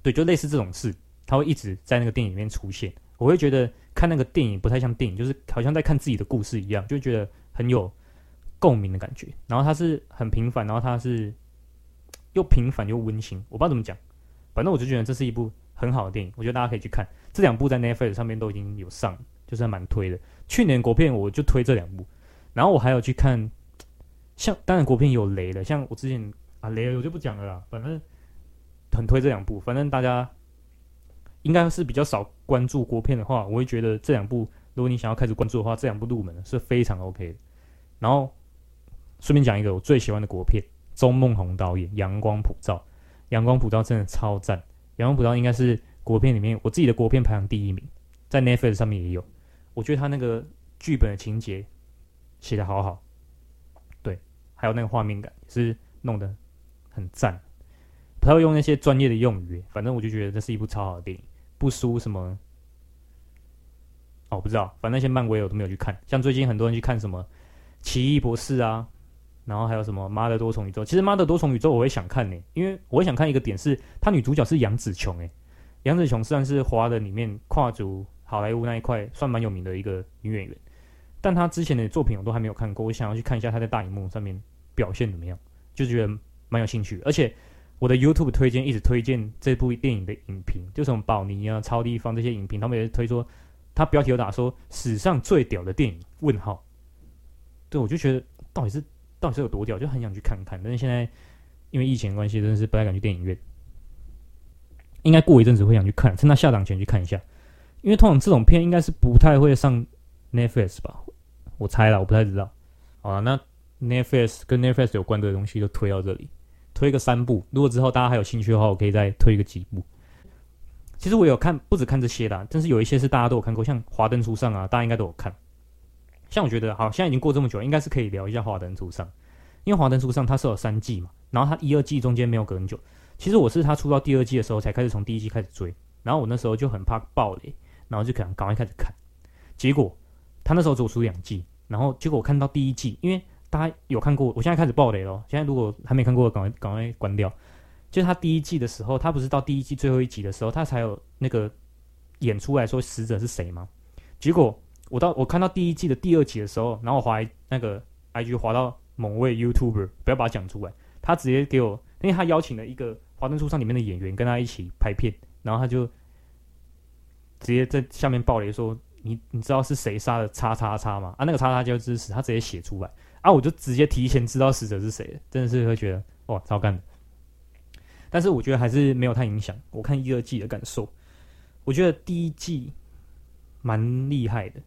对，就类似这种事，他会一直在那个电影里面出现。我会觉得看那个电影不太像电影，就是好像在看自己的故事一样，就觉得很有共鸣的感觉。然后它是很平凡，然后它是又平凡又温馨，我不知道怎么讲，反正我就觉得这是一部很好的电影，我觉得大家可以去看。这两部在 Netflix 上面都已经有上，就是还蛮推的。去年国片我就推这两部，然后我还有去看，像当然国片有雷的，像我之前啊雷了我就不讲了啦，反正很推这两部，反正大家应该是比较少关注国片的话，我会觉得这两部如果你想要开始关注的话，这两部入门是非常 OK 的。然后顺便讲一个我最喜欢的国片，钟孟宏导演《阳光普照》，《阳光普照》真的超赞，《阳光普照》应该是国片里面我自己的国片排行第一名，在 Netflix 上面也有。我觉得他那个剧本的情节写得好好，对，还有那个画面感也是弄得很赞。他会用那些专业的用语，反正我就觉得这是一部超好的电影，不输什么。哦，不知道，反正那些漫威我都没有去看。像最近很多人去看什么奇异博士啊，然后还有什么妈的多重宇宙。其实妈的多重宇宙我会想看呢，因为我会想看一个点是，他女主角是杨紫琼诶，杨紫琼虽然是华人里面跨足好莱坞那一块算蛮有名的一个女演员，但她之前的作品我都还没有看过，我想要去看一下她在大荧幕上面表现怎么样，就觉得蛮有兴趣，而且。我的 YouTube 推荐一直推荐这部电影的影评，就什么宝尼啊、超立方这些影评，他们也是推说，他标题有打说史上最屌的电影？问号。对，我就觉得到底是到底是有多屌，就很想去看看。但是现在因为疫情的关系，真的是不太敢去电影院。应该过一阵子会想去看，趁他下档前去看一下。因为通常这种片应该是不太会上 Netflix 吧？我猜啦，我不太知道。好了，那 Netflix 跟 Netflix 有关的东西就推到这里。推个三部，如果之后大家还有兴趣的话，我可以再推个几部。其实我有看，不止看这些啦，但是有一些是大家都有看过，像《华灯初上》啊，大家应该都有看。像我觉得，好，现在已经过这么久，应该是可以聊一下《华灯初上》，因为《华灯初上》它是有三季嘛，然后它一二季中间没有隔很久。其实我是它出到第二季的时候才开始从第一季开始追，然后我那时候就很怕爆雷，然后就可能赶快开始看。结果他那时候只有出两季，然后结果我看到第一季，因为。大家有看过？我现在开始爆雷了。现在如果还没看过，赶快赶快关掉。就是他第一季的时候，他不是到第一季最后一集的时候，他才有那个演出来说死者是谁吗？结果我到我看到第一季的第二集的时候，然后我滑那个 IG 滑到某位 YouTuber，不要把它讲出来，他直接给我，因为他邀请了一个《华灯初上》里面的演员跟他一起拍片，然后他就直接在下面爆雷说：“你你知道是谁杀的叉叉叉吗？”啊，那个叉叉叫支持，他直接写出来。啊！我就直接提前知道死者是谁，真的是会觉得哇，超干的。但是我觉得还是没有太影响我看一二季的感受。我觉得第一季蛮厉害的，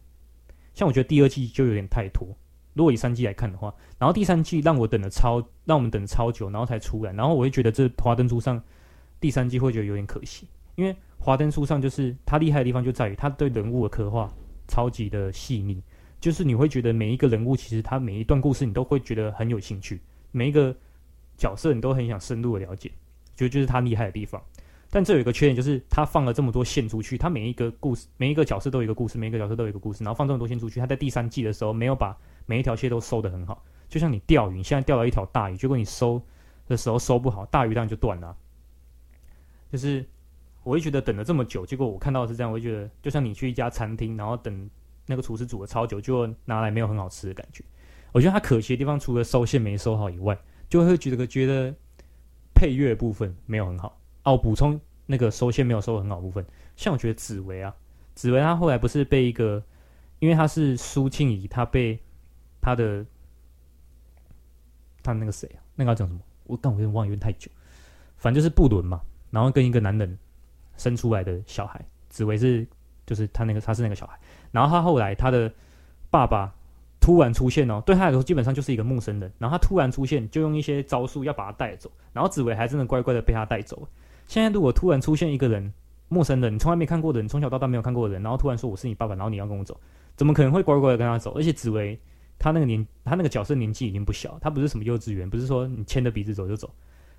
像我觉得第二季就有点太拖。如果以三季来看的话，然后第三季让我等了超，让我们等超久，然后才出来，然后我会觉得这华灯初上第三季会觉得有点可惜，因为华灯初上就是它厉害的地方就在于它对人物的刻画超级的细腻。就是你会觉得每一个人物，其实他每一段故事，你都会觉得很有兴趣。每一个角色，你都很想深入的了解，觉得就是他厉害的地方。但这有一个缺点，就是他放了这么多线出去，他每一个故事，每一个角色都有一个故事，每一个角色都有一个故事，然后放这么多线出去，他在第三季的时候没有把每一条线都收得很好。就像你钓鱼，你现在钓到一条大鱼，结果你收的时候收不好，大鱼当然就断了。就是我会觉得等了这么久，结果我看到是这样，我会觉得就像你去一家餐厅，然后等。那个厨师煮了超久，就拿来没有很好吃的感觉。我觉得它可惜的地方，除了收线没收好以外，就会觉得觉得配乐部分没有很好。哦，补充那个收线没有收很好部分，像我觉得紫薇啊，紫薇她后来不是被一个，因为她是苏庆仪，她被她的她那个谁啊，那个叫什么？我刚我有点忘，有点太久。反正就是布伦嘛，然后跟一个男人生出来的小孩，紫薇是就是他那个他是那个小孩。然后他后来，他的爸爸突然出现哦，对他来说基本上就是一个陌生人。然后他突然出现，就用一些招数要把他带走。然后紫薇还真的乖乖的被他带走。现在如果突然出现一个人，陌生人，你从来没看过的人，从小到大没有看过的人，然后突然说我是你爸爸，然后你要跟我走，怎么可能会乖乖的跟他走？而且紫薇他那个年，他那个角色年纪已经不小，他不是什么幼稚园，不是说你牵着鼻子走就走，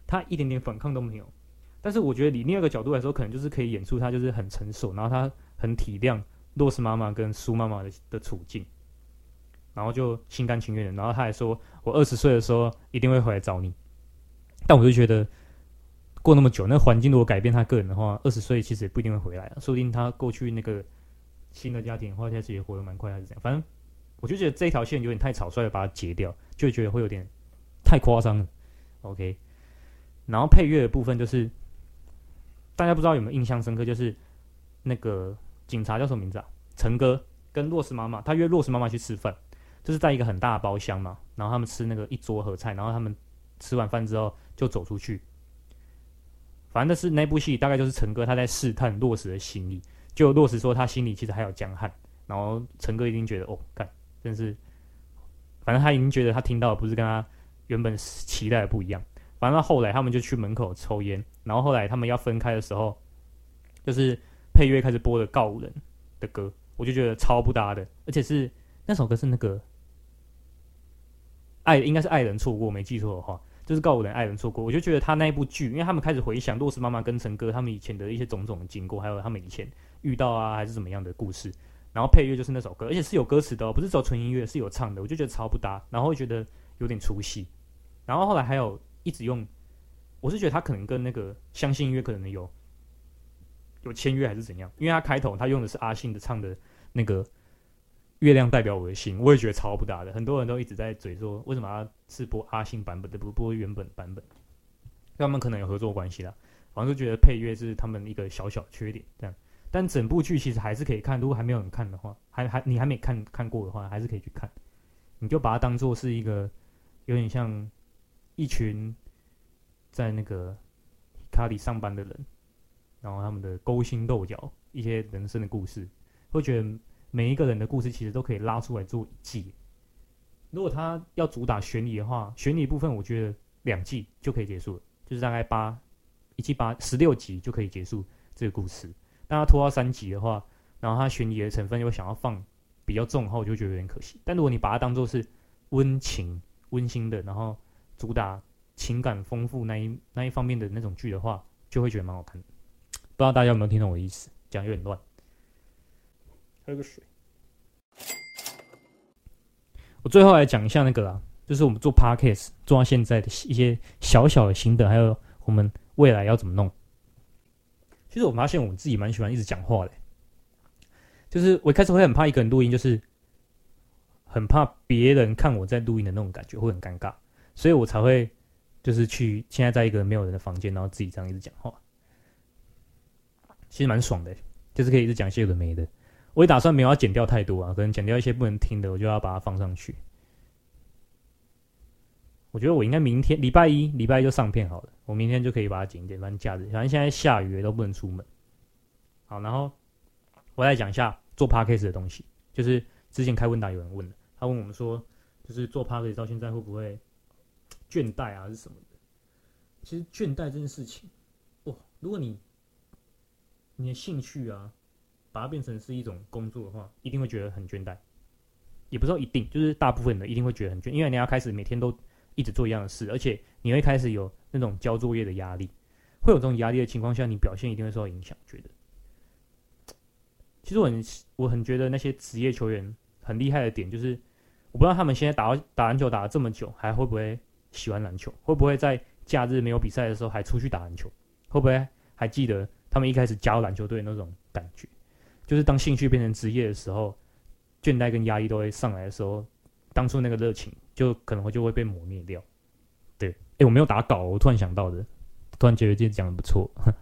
他一点点反抗都没有。但是我觉得以另一个角度来说，可能就是可以演出他就是很成熟，然后他很体谅。洛斯妈妈跟苏妈妈的的处境，然后就心甘情愿的，然后他还说：“我二十岁的时候一定会回来找你。”但我就觉得过那么久，那环境如果改变他个人的话，二十岁其实也不一定会回来了。说不定他过去那个新的家庭的话，现在也活得蛮快，还是怎样？反正我就觉得这条线有点太草率的把它截掉，就觉得会有点太夸张了。OK，然后配乐的部分就是大家不知道有没有印象深刻，就是那个。警察叫什么名字啊？陈哥跟洛斯妈妈，他约洛斯妈妈去吃饭，就是在一个很大的包厢嘛。然后他们吃那个一桌合菜，然后他们吃完饭之后就走出去。反正那是那部戏，大概就是陈哥他在试探洛斯的心理。就洛斯说他心里其实还有江汉，然后陈哥已经觉得哦，干，真是，反正他已经觉得他听到的不是跟他原本期待的不一样。反正后来他们就去门口抽烟，然后后来他们要分开的时候，就是。配乐开始播的告五人的歌，我就觉得超不搭的，而且是那首歌是那个爱，应该是爱人错过，没记错的话，就是告五人爱人错过。我就觉得他那一部剧，因为他们开始回想洛斯妈妈跟陈哥他们以前的一些种种经过，还有他们以前遇到啊还是怎么样的故事，然然后配乐就是那首歌，而且是有歌词的哦，不是走纯音乐，是有唱的，我就觉得超不搭，然后会觉得有点出戏。然后后来还有一直用，我是觉得他可能跟那个相信音乐可能有有签约还是怎样，因为他开头他用的是阿信的唱的那个月亮代表我的心，我也觉得超不搭的。很多人都一直在嘴说，为什么他是播阿信版本的，不播原本版本？他们可能有合作关系啦，好像就觉得配乐是他们一个小小缺点这样。但整部剧其实还是可以看，如果还没有人看的话，还还你还没看看过的话，还是可以去看。你就把它当做是一个有点像一群在那个卡里上班的人，然后他们的勾心斗角，一些人生的故事，会觉得每一个人的故事其实都可以拉出来做一季。如果他要主打悬疑的话，悬疑部分我觉得两季就可以结束了，就是大概八一季八十六集就可以结束这个故事。但他拖到三集的话，然后他悬疑的成分又想要放比较重的话，我就觉得有点可惜。但如果你把它当做是温情、温馨的，然后主打情感丰富那一那一方面的那种剧的话，就会觉得蛮好看的。不知道大家有没有听懂我的意思？讲有点乱。喝个水。我最后来讲一下那个啊，就是我们做 Podcast 做到现在的一些小小的心得，还有我们未来要怎么弄。其实我发现我自己蛮喜欢一直讲话的，就是我一开始会很怕一个人录音，就是很怕别人看我在录音的那种感觉会很尴尬，所以我才会就是去现在在一个没有人的房间，然后自己这样一直讲话，其实蛮爽的，就是可以一直讲一些有的没的。我也打算没有要剪掉太多啊，可能剪掉一些不能听的，我就要把它放上去。我觉得我应该明天礼拜一礼拜一就上片好了，我明天就可以把它剪一剪，反正假日，反正现在下雨都不能出门。好，然后我再讲一下做 podcast 的东西，就是之前开问答有人问的，他问我们说，就是做 podcast 到现在会不会倦怠啊，是什么的？其实倦怠这件事情，哇，如果你你的兴趣啊，把它变成是一种工作的话，一定会觉得很倦怠。也不是说一定，就是大部分的一定会觉得很倦，因为你要开始每天都。一直做一样的事，而且你会开始有那种交作业的压力，会有这种压力的情况下，你表现一定会受到影响。觉得，其实我很我很觉得那些职业球员很厉害的点，就是我不知道他们现在打打篮球打了这么久，还会不会喜欢篮球？会不会在假日没有比赛的时候还出去打篮球？会不会还记得他们一开始加入篮球队那种感觉？就是当兴趣变成职业的时候，倦怠跟压力都会上来的时候，当初那个热情。就可能会就会被磨灭掉，对，哎，我没有打稿，我突然想到的，突然觉得今天讲的不错。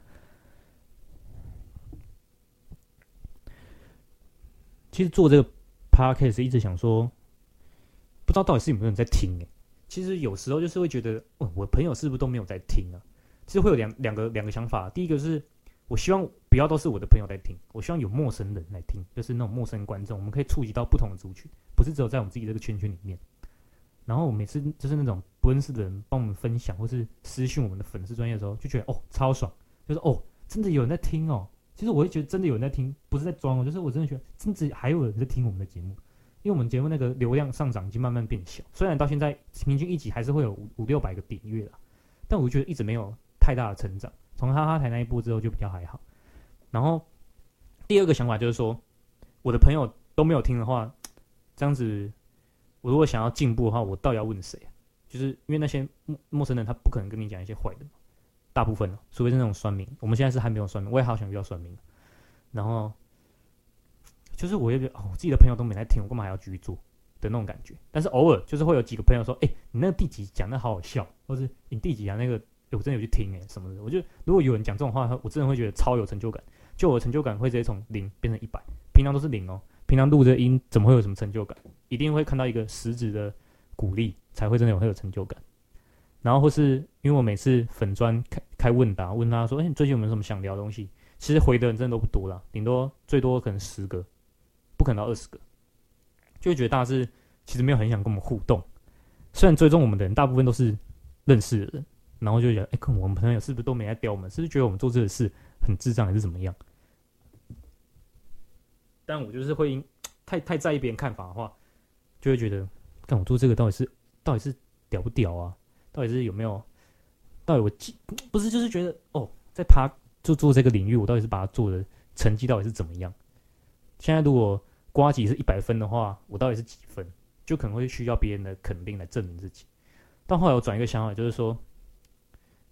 其实做这个 podcast 一直想说，不知道到底是有没有人在听哎。其实有时候就是会觉得，哦，我朋友是不是都没有在听啊？其实会有两两个两个想法，第一个是我希望不要都是我的朋友在听，我希望有陌生人来听，就是那种陌生观众，我们可以触及到不同的族群，不是只有在我们自己这个圈圈里面。然后我每次就是那种不认识的人帮我们分享，或是私讯我们的粉丝专业的时候，就觉得哦超爽，就是哦真的有人在听哦。其实我会觉得真的有人在听，不是在装哦，就是我真的觉得真的还有人在听我们的节目，因为我们节目那个流量上涨已经慢慢变小，虽然到现在平均一集还是会有五五六百个点阅了，但我觉得一直没有太大的成长。从哈哈台那一步之后就比较还好。然后第二个想法就是说，我的朋友都没有听的话，这样子。我如果想要进步的话，我到底要问谁？就是因为那些陌陌生人，他不可能跟你讲一些坏的，大部分，除非是那种算命。我们现在是还没有算命，我也好想遇到算命。然后，就是我也觉得，哦，我自己的朋友都没来听，我干嘛还要继续做的那种感觉。但是偶尔就是会有几个朋友说，哎、你那第几讲的好好笑，或是你第几讲那个，欸、我真的有去听哎、什么的。我觉得如果有人讲这种话，我真的会觉得超有成就感。就我的成就感会直接从零变成一百，平常都是零哦。平常录这音怎么会有什么成就感？一定会看到一个实质的鼓励，才会真的有会有成就感。然后或是因为我每次粉专开开问答，问他说：“哎，你最近有没有什么想聊的东西？”其实回的人真的都不多啦，顶多最多可能十个，不可能到二十个，就会觉得大家是其实没有很想跟我们互动。虽然追踪我们的人大部分都是认识的人，然后就觉得：“哎，我们朋友是不是都没来屌我们？是不是觉得我们做这个事很智障，还是怎么样？”但我就是会太太在意别人看法的话，就会觉得，看我做这个到底是到底是屌不屌啊？到底是有没有？到底我不是就是觉得哦，在他就做这个领域，我到底是把它做的成绩到底是怎么样？现在如果瓜吉是一百分的话，我到底是几分？就可能会需要别人的肯定来证明自己。但后来我转一个想法，就是说，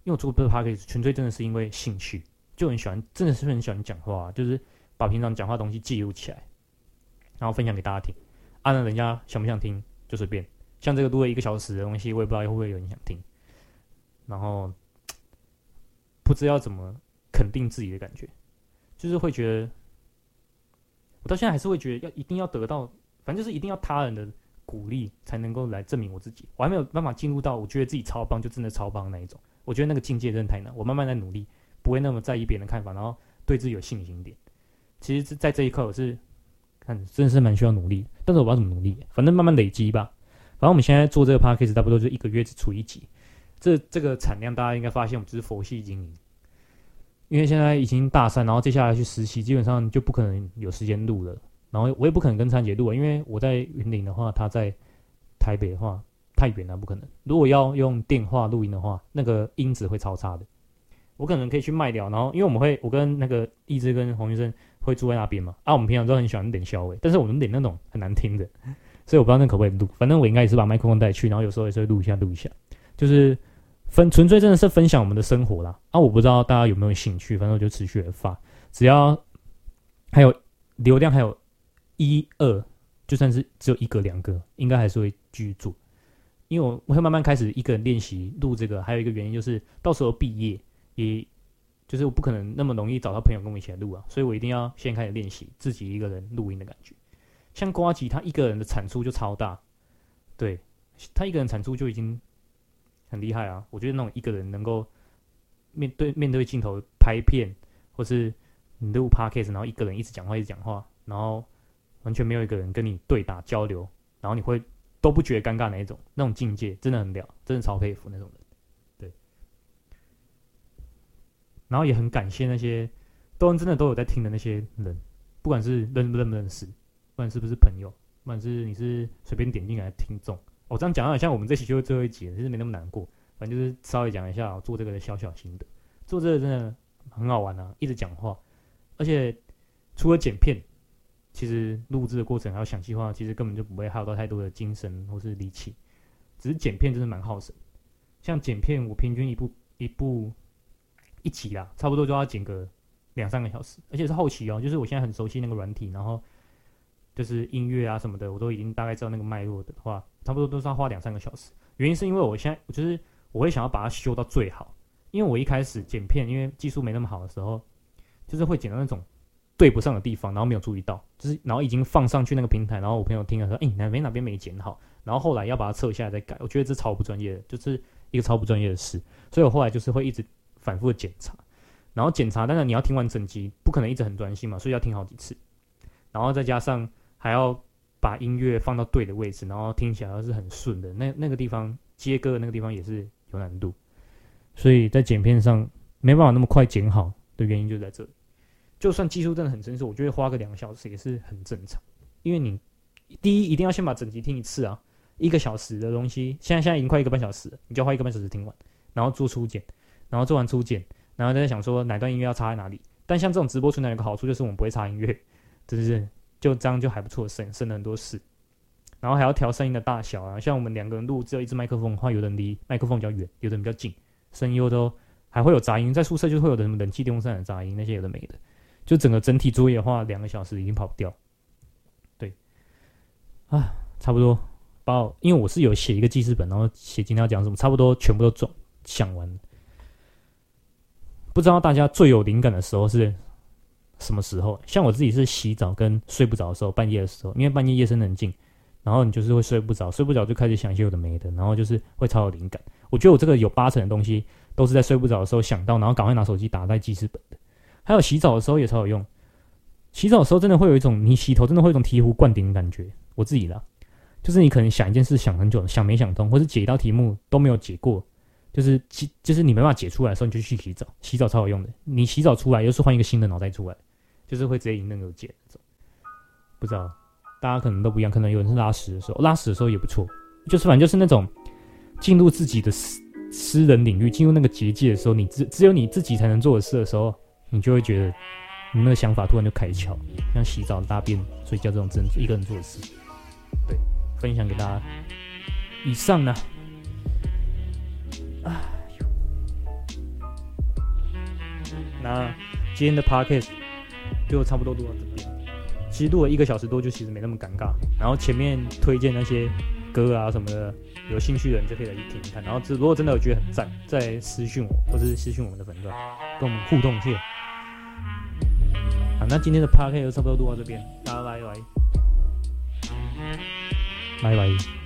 因为我做这个 podcast 纯粹真的是因为兴趣，就很喜欢，真的是很喜欢讲话，就是把平常讲话的东西记录起来，然后分享给大家听。按、照人家想不想听就随便。像这个录了一个小时的东西，我也不知道会不会有人想听。然后不知道怎么肯定自己的感觉，就是会觉得，我到现在还是会觉得要一定要得到，反正就是一定要他人的。鼓励才能够来证明我自己，我还没有办法进入到我觉得自己超棒就真的超棒那一种。我觉得那个境界真的太难，我慢慢在努力，不会那么在意别人的看法，然后对自己有信心一点。其实，在这一刻我是看真的是蛮需要努力，但是我不知道怎么努力，反正慢慢累积吧。反正我们现在做这个 podcast 差不多就一个月只出一集，这这个产量大家应该发现我们只是佛系经营，因为现在已经大三，然后接下来去实习，基本上就不可能有时间录了。然后我也不可能跟灿杰录，因为我在云林的话，他在台北的话太远了，不可能。如果要用电话录音的话，那个音质会超差的。我可能可以去卖掉，然后因为我们会，我跟那个一枝跟洪先生会住在那边嘛。啊，我们平常都很喜欢点小伟，但是我们点那种很难听的，所以我不知道那可不可以录。反正我应该也是把麦克风带去，然后有时候也是会录一下录一下，就是分纯粹真的是分享我们的生活啦。啊，我不知道大家有没有兴趣，反正我就持续的发，只要还有流量还有。一二，就算是只有一个两个，应该还是会继续做，因为我我会慢慢开始一个人练习录这个。还有一个原因就是，到时候毕业，也就是我不可能那么容易找到朋友跟我一起来录啊，所以我一定要先开始练习自己一个人录音的感觉。像瓜吉他一个人的产出就超大，对，他一个人产出就已经很厉害啊。我觉得那种一个人能够面对面对镜头拍片，或是你录 podcast，然后一个人一直讲话一直讲话，然后。完全没有一个人跟你对打交流，然后你会都不觉得尴尬那一种，那种境界真的很屌，真的超佩服那种人。对，然后也很感谢那些都真的都有在听的那些人，不管是认不认不认识，不管是不是朋友，不管是你是随便点进来的听众，我、这样讲好像我们这期就是最后一集，其实没那么难过，反正就是稍微讲一下我做这个的小小心得，做这个真的很好玩啊，一直讲话，而且除了剪片。其实录制的过程还有想计划，其实根本就不会耗到太多的精神或是力气，只是剪片真的蛮耗神。像剪片，我平均一部一部一集啦，差不多就要剪个两三个小时，而且是后期哦，就是我现在很熟悉那个软体，然后就是音乐啊什么的，我都已经大概知道那个脉络的话，差不多都是要花两三个小时。原因是因为我现在就是我会想要把它修到最好，因为我一开始剪片，因为技术没那么好的时候，就是会剪到那种。对不上的地方，然后没有注意到，就是然后已经放上去那个平台，然后我朋友听了说：“哎，哪边哪边没剪好。”然后后来要把它撤下来再改，我觉得这超不专业的，就是一个超不专业的事。所以我后来就是会一直反复的检查，然后检查，当然你要听完整集，不可能一直很专心嘛，所以要听好几次，然后再加上还要把音乐放到对的位置，然后听起来要是很顺的，那那个地方接歌的那个地方也是有难度，所以在剪片上没办法那么快剪好的原因就在这里。就算技术真的很成熟，我觉得花个两个小时也是很正常。因为你第一一定要先把整集听一次啊，一个小时的东西，现在现在已经快一个半小时了，你就花一个半小时听完，然后做初剪，然后做完初剪，然后再想说哪段音乐要插在哪里。但像这种直播存在有个好处就是我们不会插音乐，就是就这样就还不错，省省了很多事。然后还要调声音的大小啊，像我们两个人录只有一支麦克风的话，有的人离麦克风比较远，有的人比较近，声音又都还会有杂音，在宿舍就会有的什么冷气电风扇的杂音，那些有的没的。就整个整体作业的话，两个小时已经跑不掉。对，啊，差不多。把我，因为我是有写一个记事本，然后写今天要讲什么，差不多全部都总想完。不知道大家最有灵感的时候是什么时候？像我自己是洗澡跟睡不着的时候，半夜的时候，因为半夜夜深人静，然后你就是会睡不着，睡不着就开始想一些有的没的，然后就是会超有灵感。我觉得我这个有八成的东西都是在睡不着的时候想到，然后赶快拿手机打在记事本的。还有洗澡的时候也超有用，洗澡的时候真的会有一种你洗头真的会有一种醍醐灌顶的感觉。我自己啦，就是你可能想一件事想很久，想没想通，或是解一道题目都没有解过，就是就是你没办法解出来的时候，你就去洗澡，洗澡超有用的。你洗澡出来又是换一个新的脑袋出来，就是会直接迎刃而解。不知道大家可能都不一样，可能有人是拉屎的时候，拉屎的时候也不错，就是反正就是那种进入自己的私私人领域，进入那个结界的时候，你只只有你自己才能做的事的时候。你就会觉得你那个想法突然就开窍，像洗澡、大便、睡觉这种真一个人做的事。对，分享给大家。以上呢，啊，那今天的 podcast 就差不多录到这边。其实录了一个小时多，就其实没那么尴尬。然后前面推荐那些歌啊什么的，有兴趣的人就可以来听听看。然后，如果真的有觉得很赞，再私讯我，或者是私讯我们的粉钻，跟我们互动一下。好，那今天的趴 K 就差不多录到这边，大家拜拜，拜拜。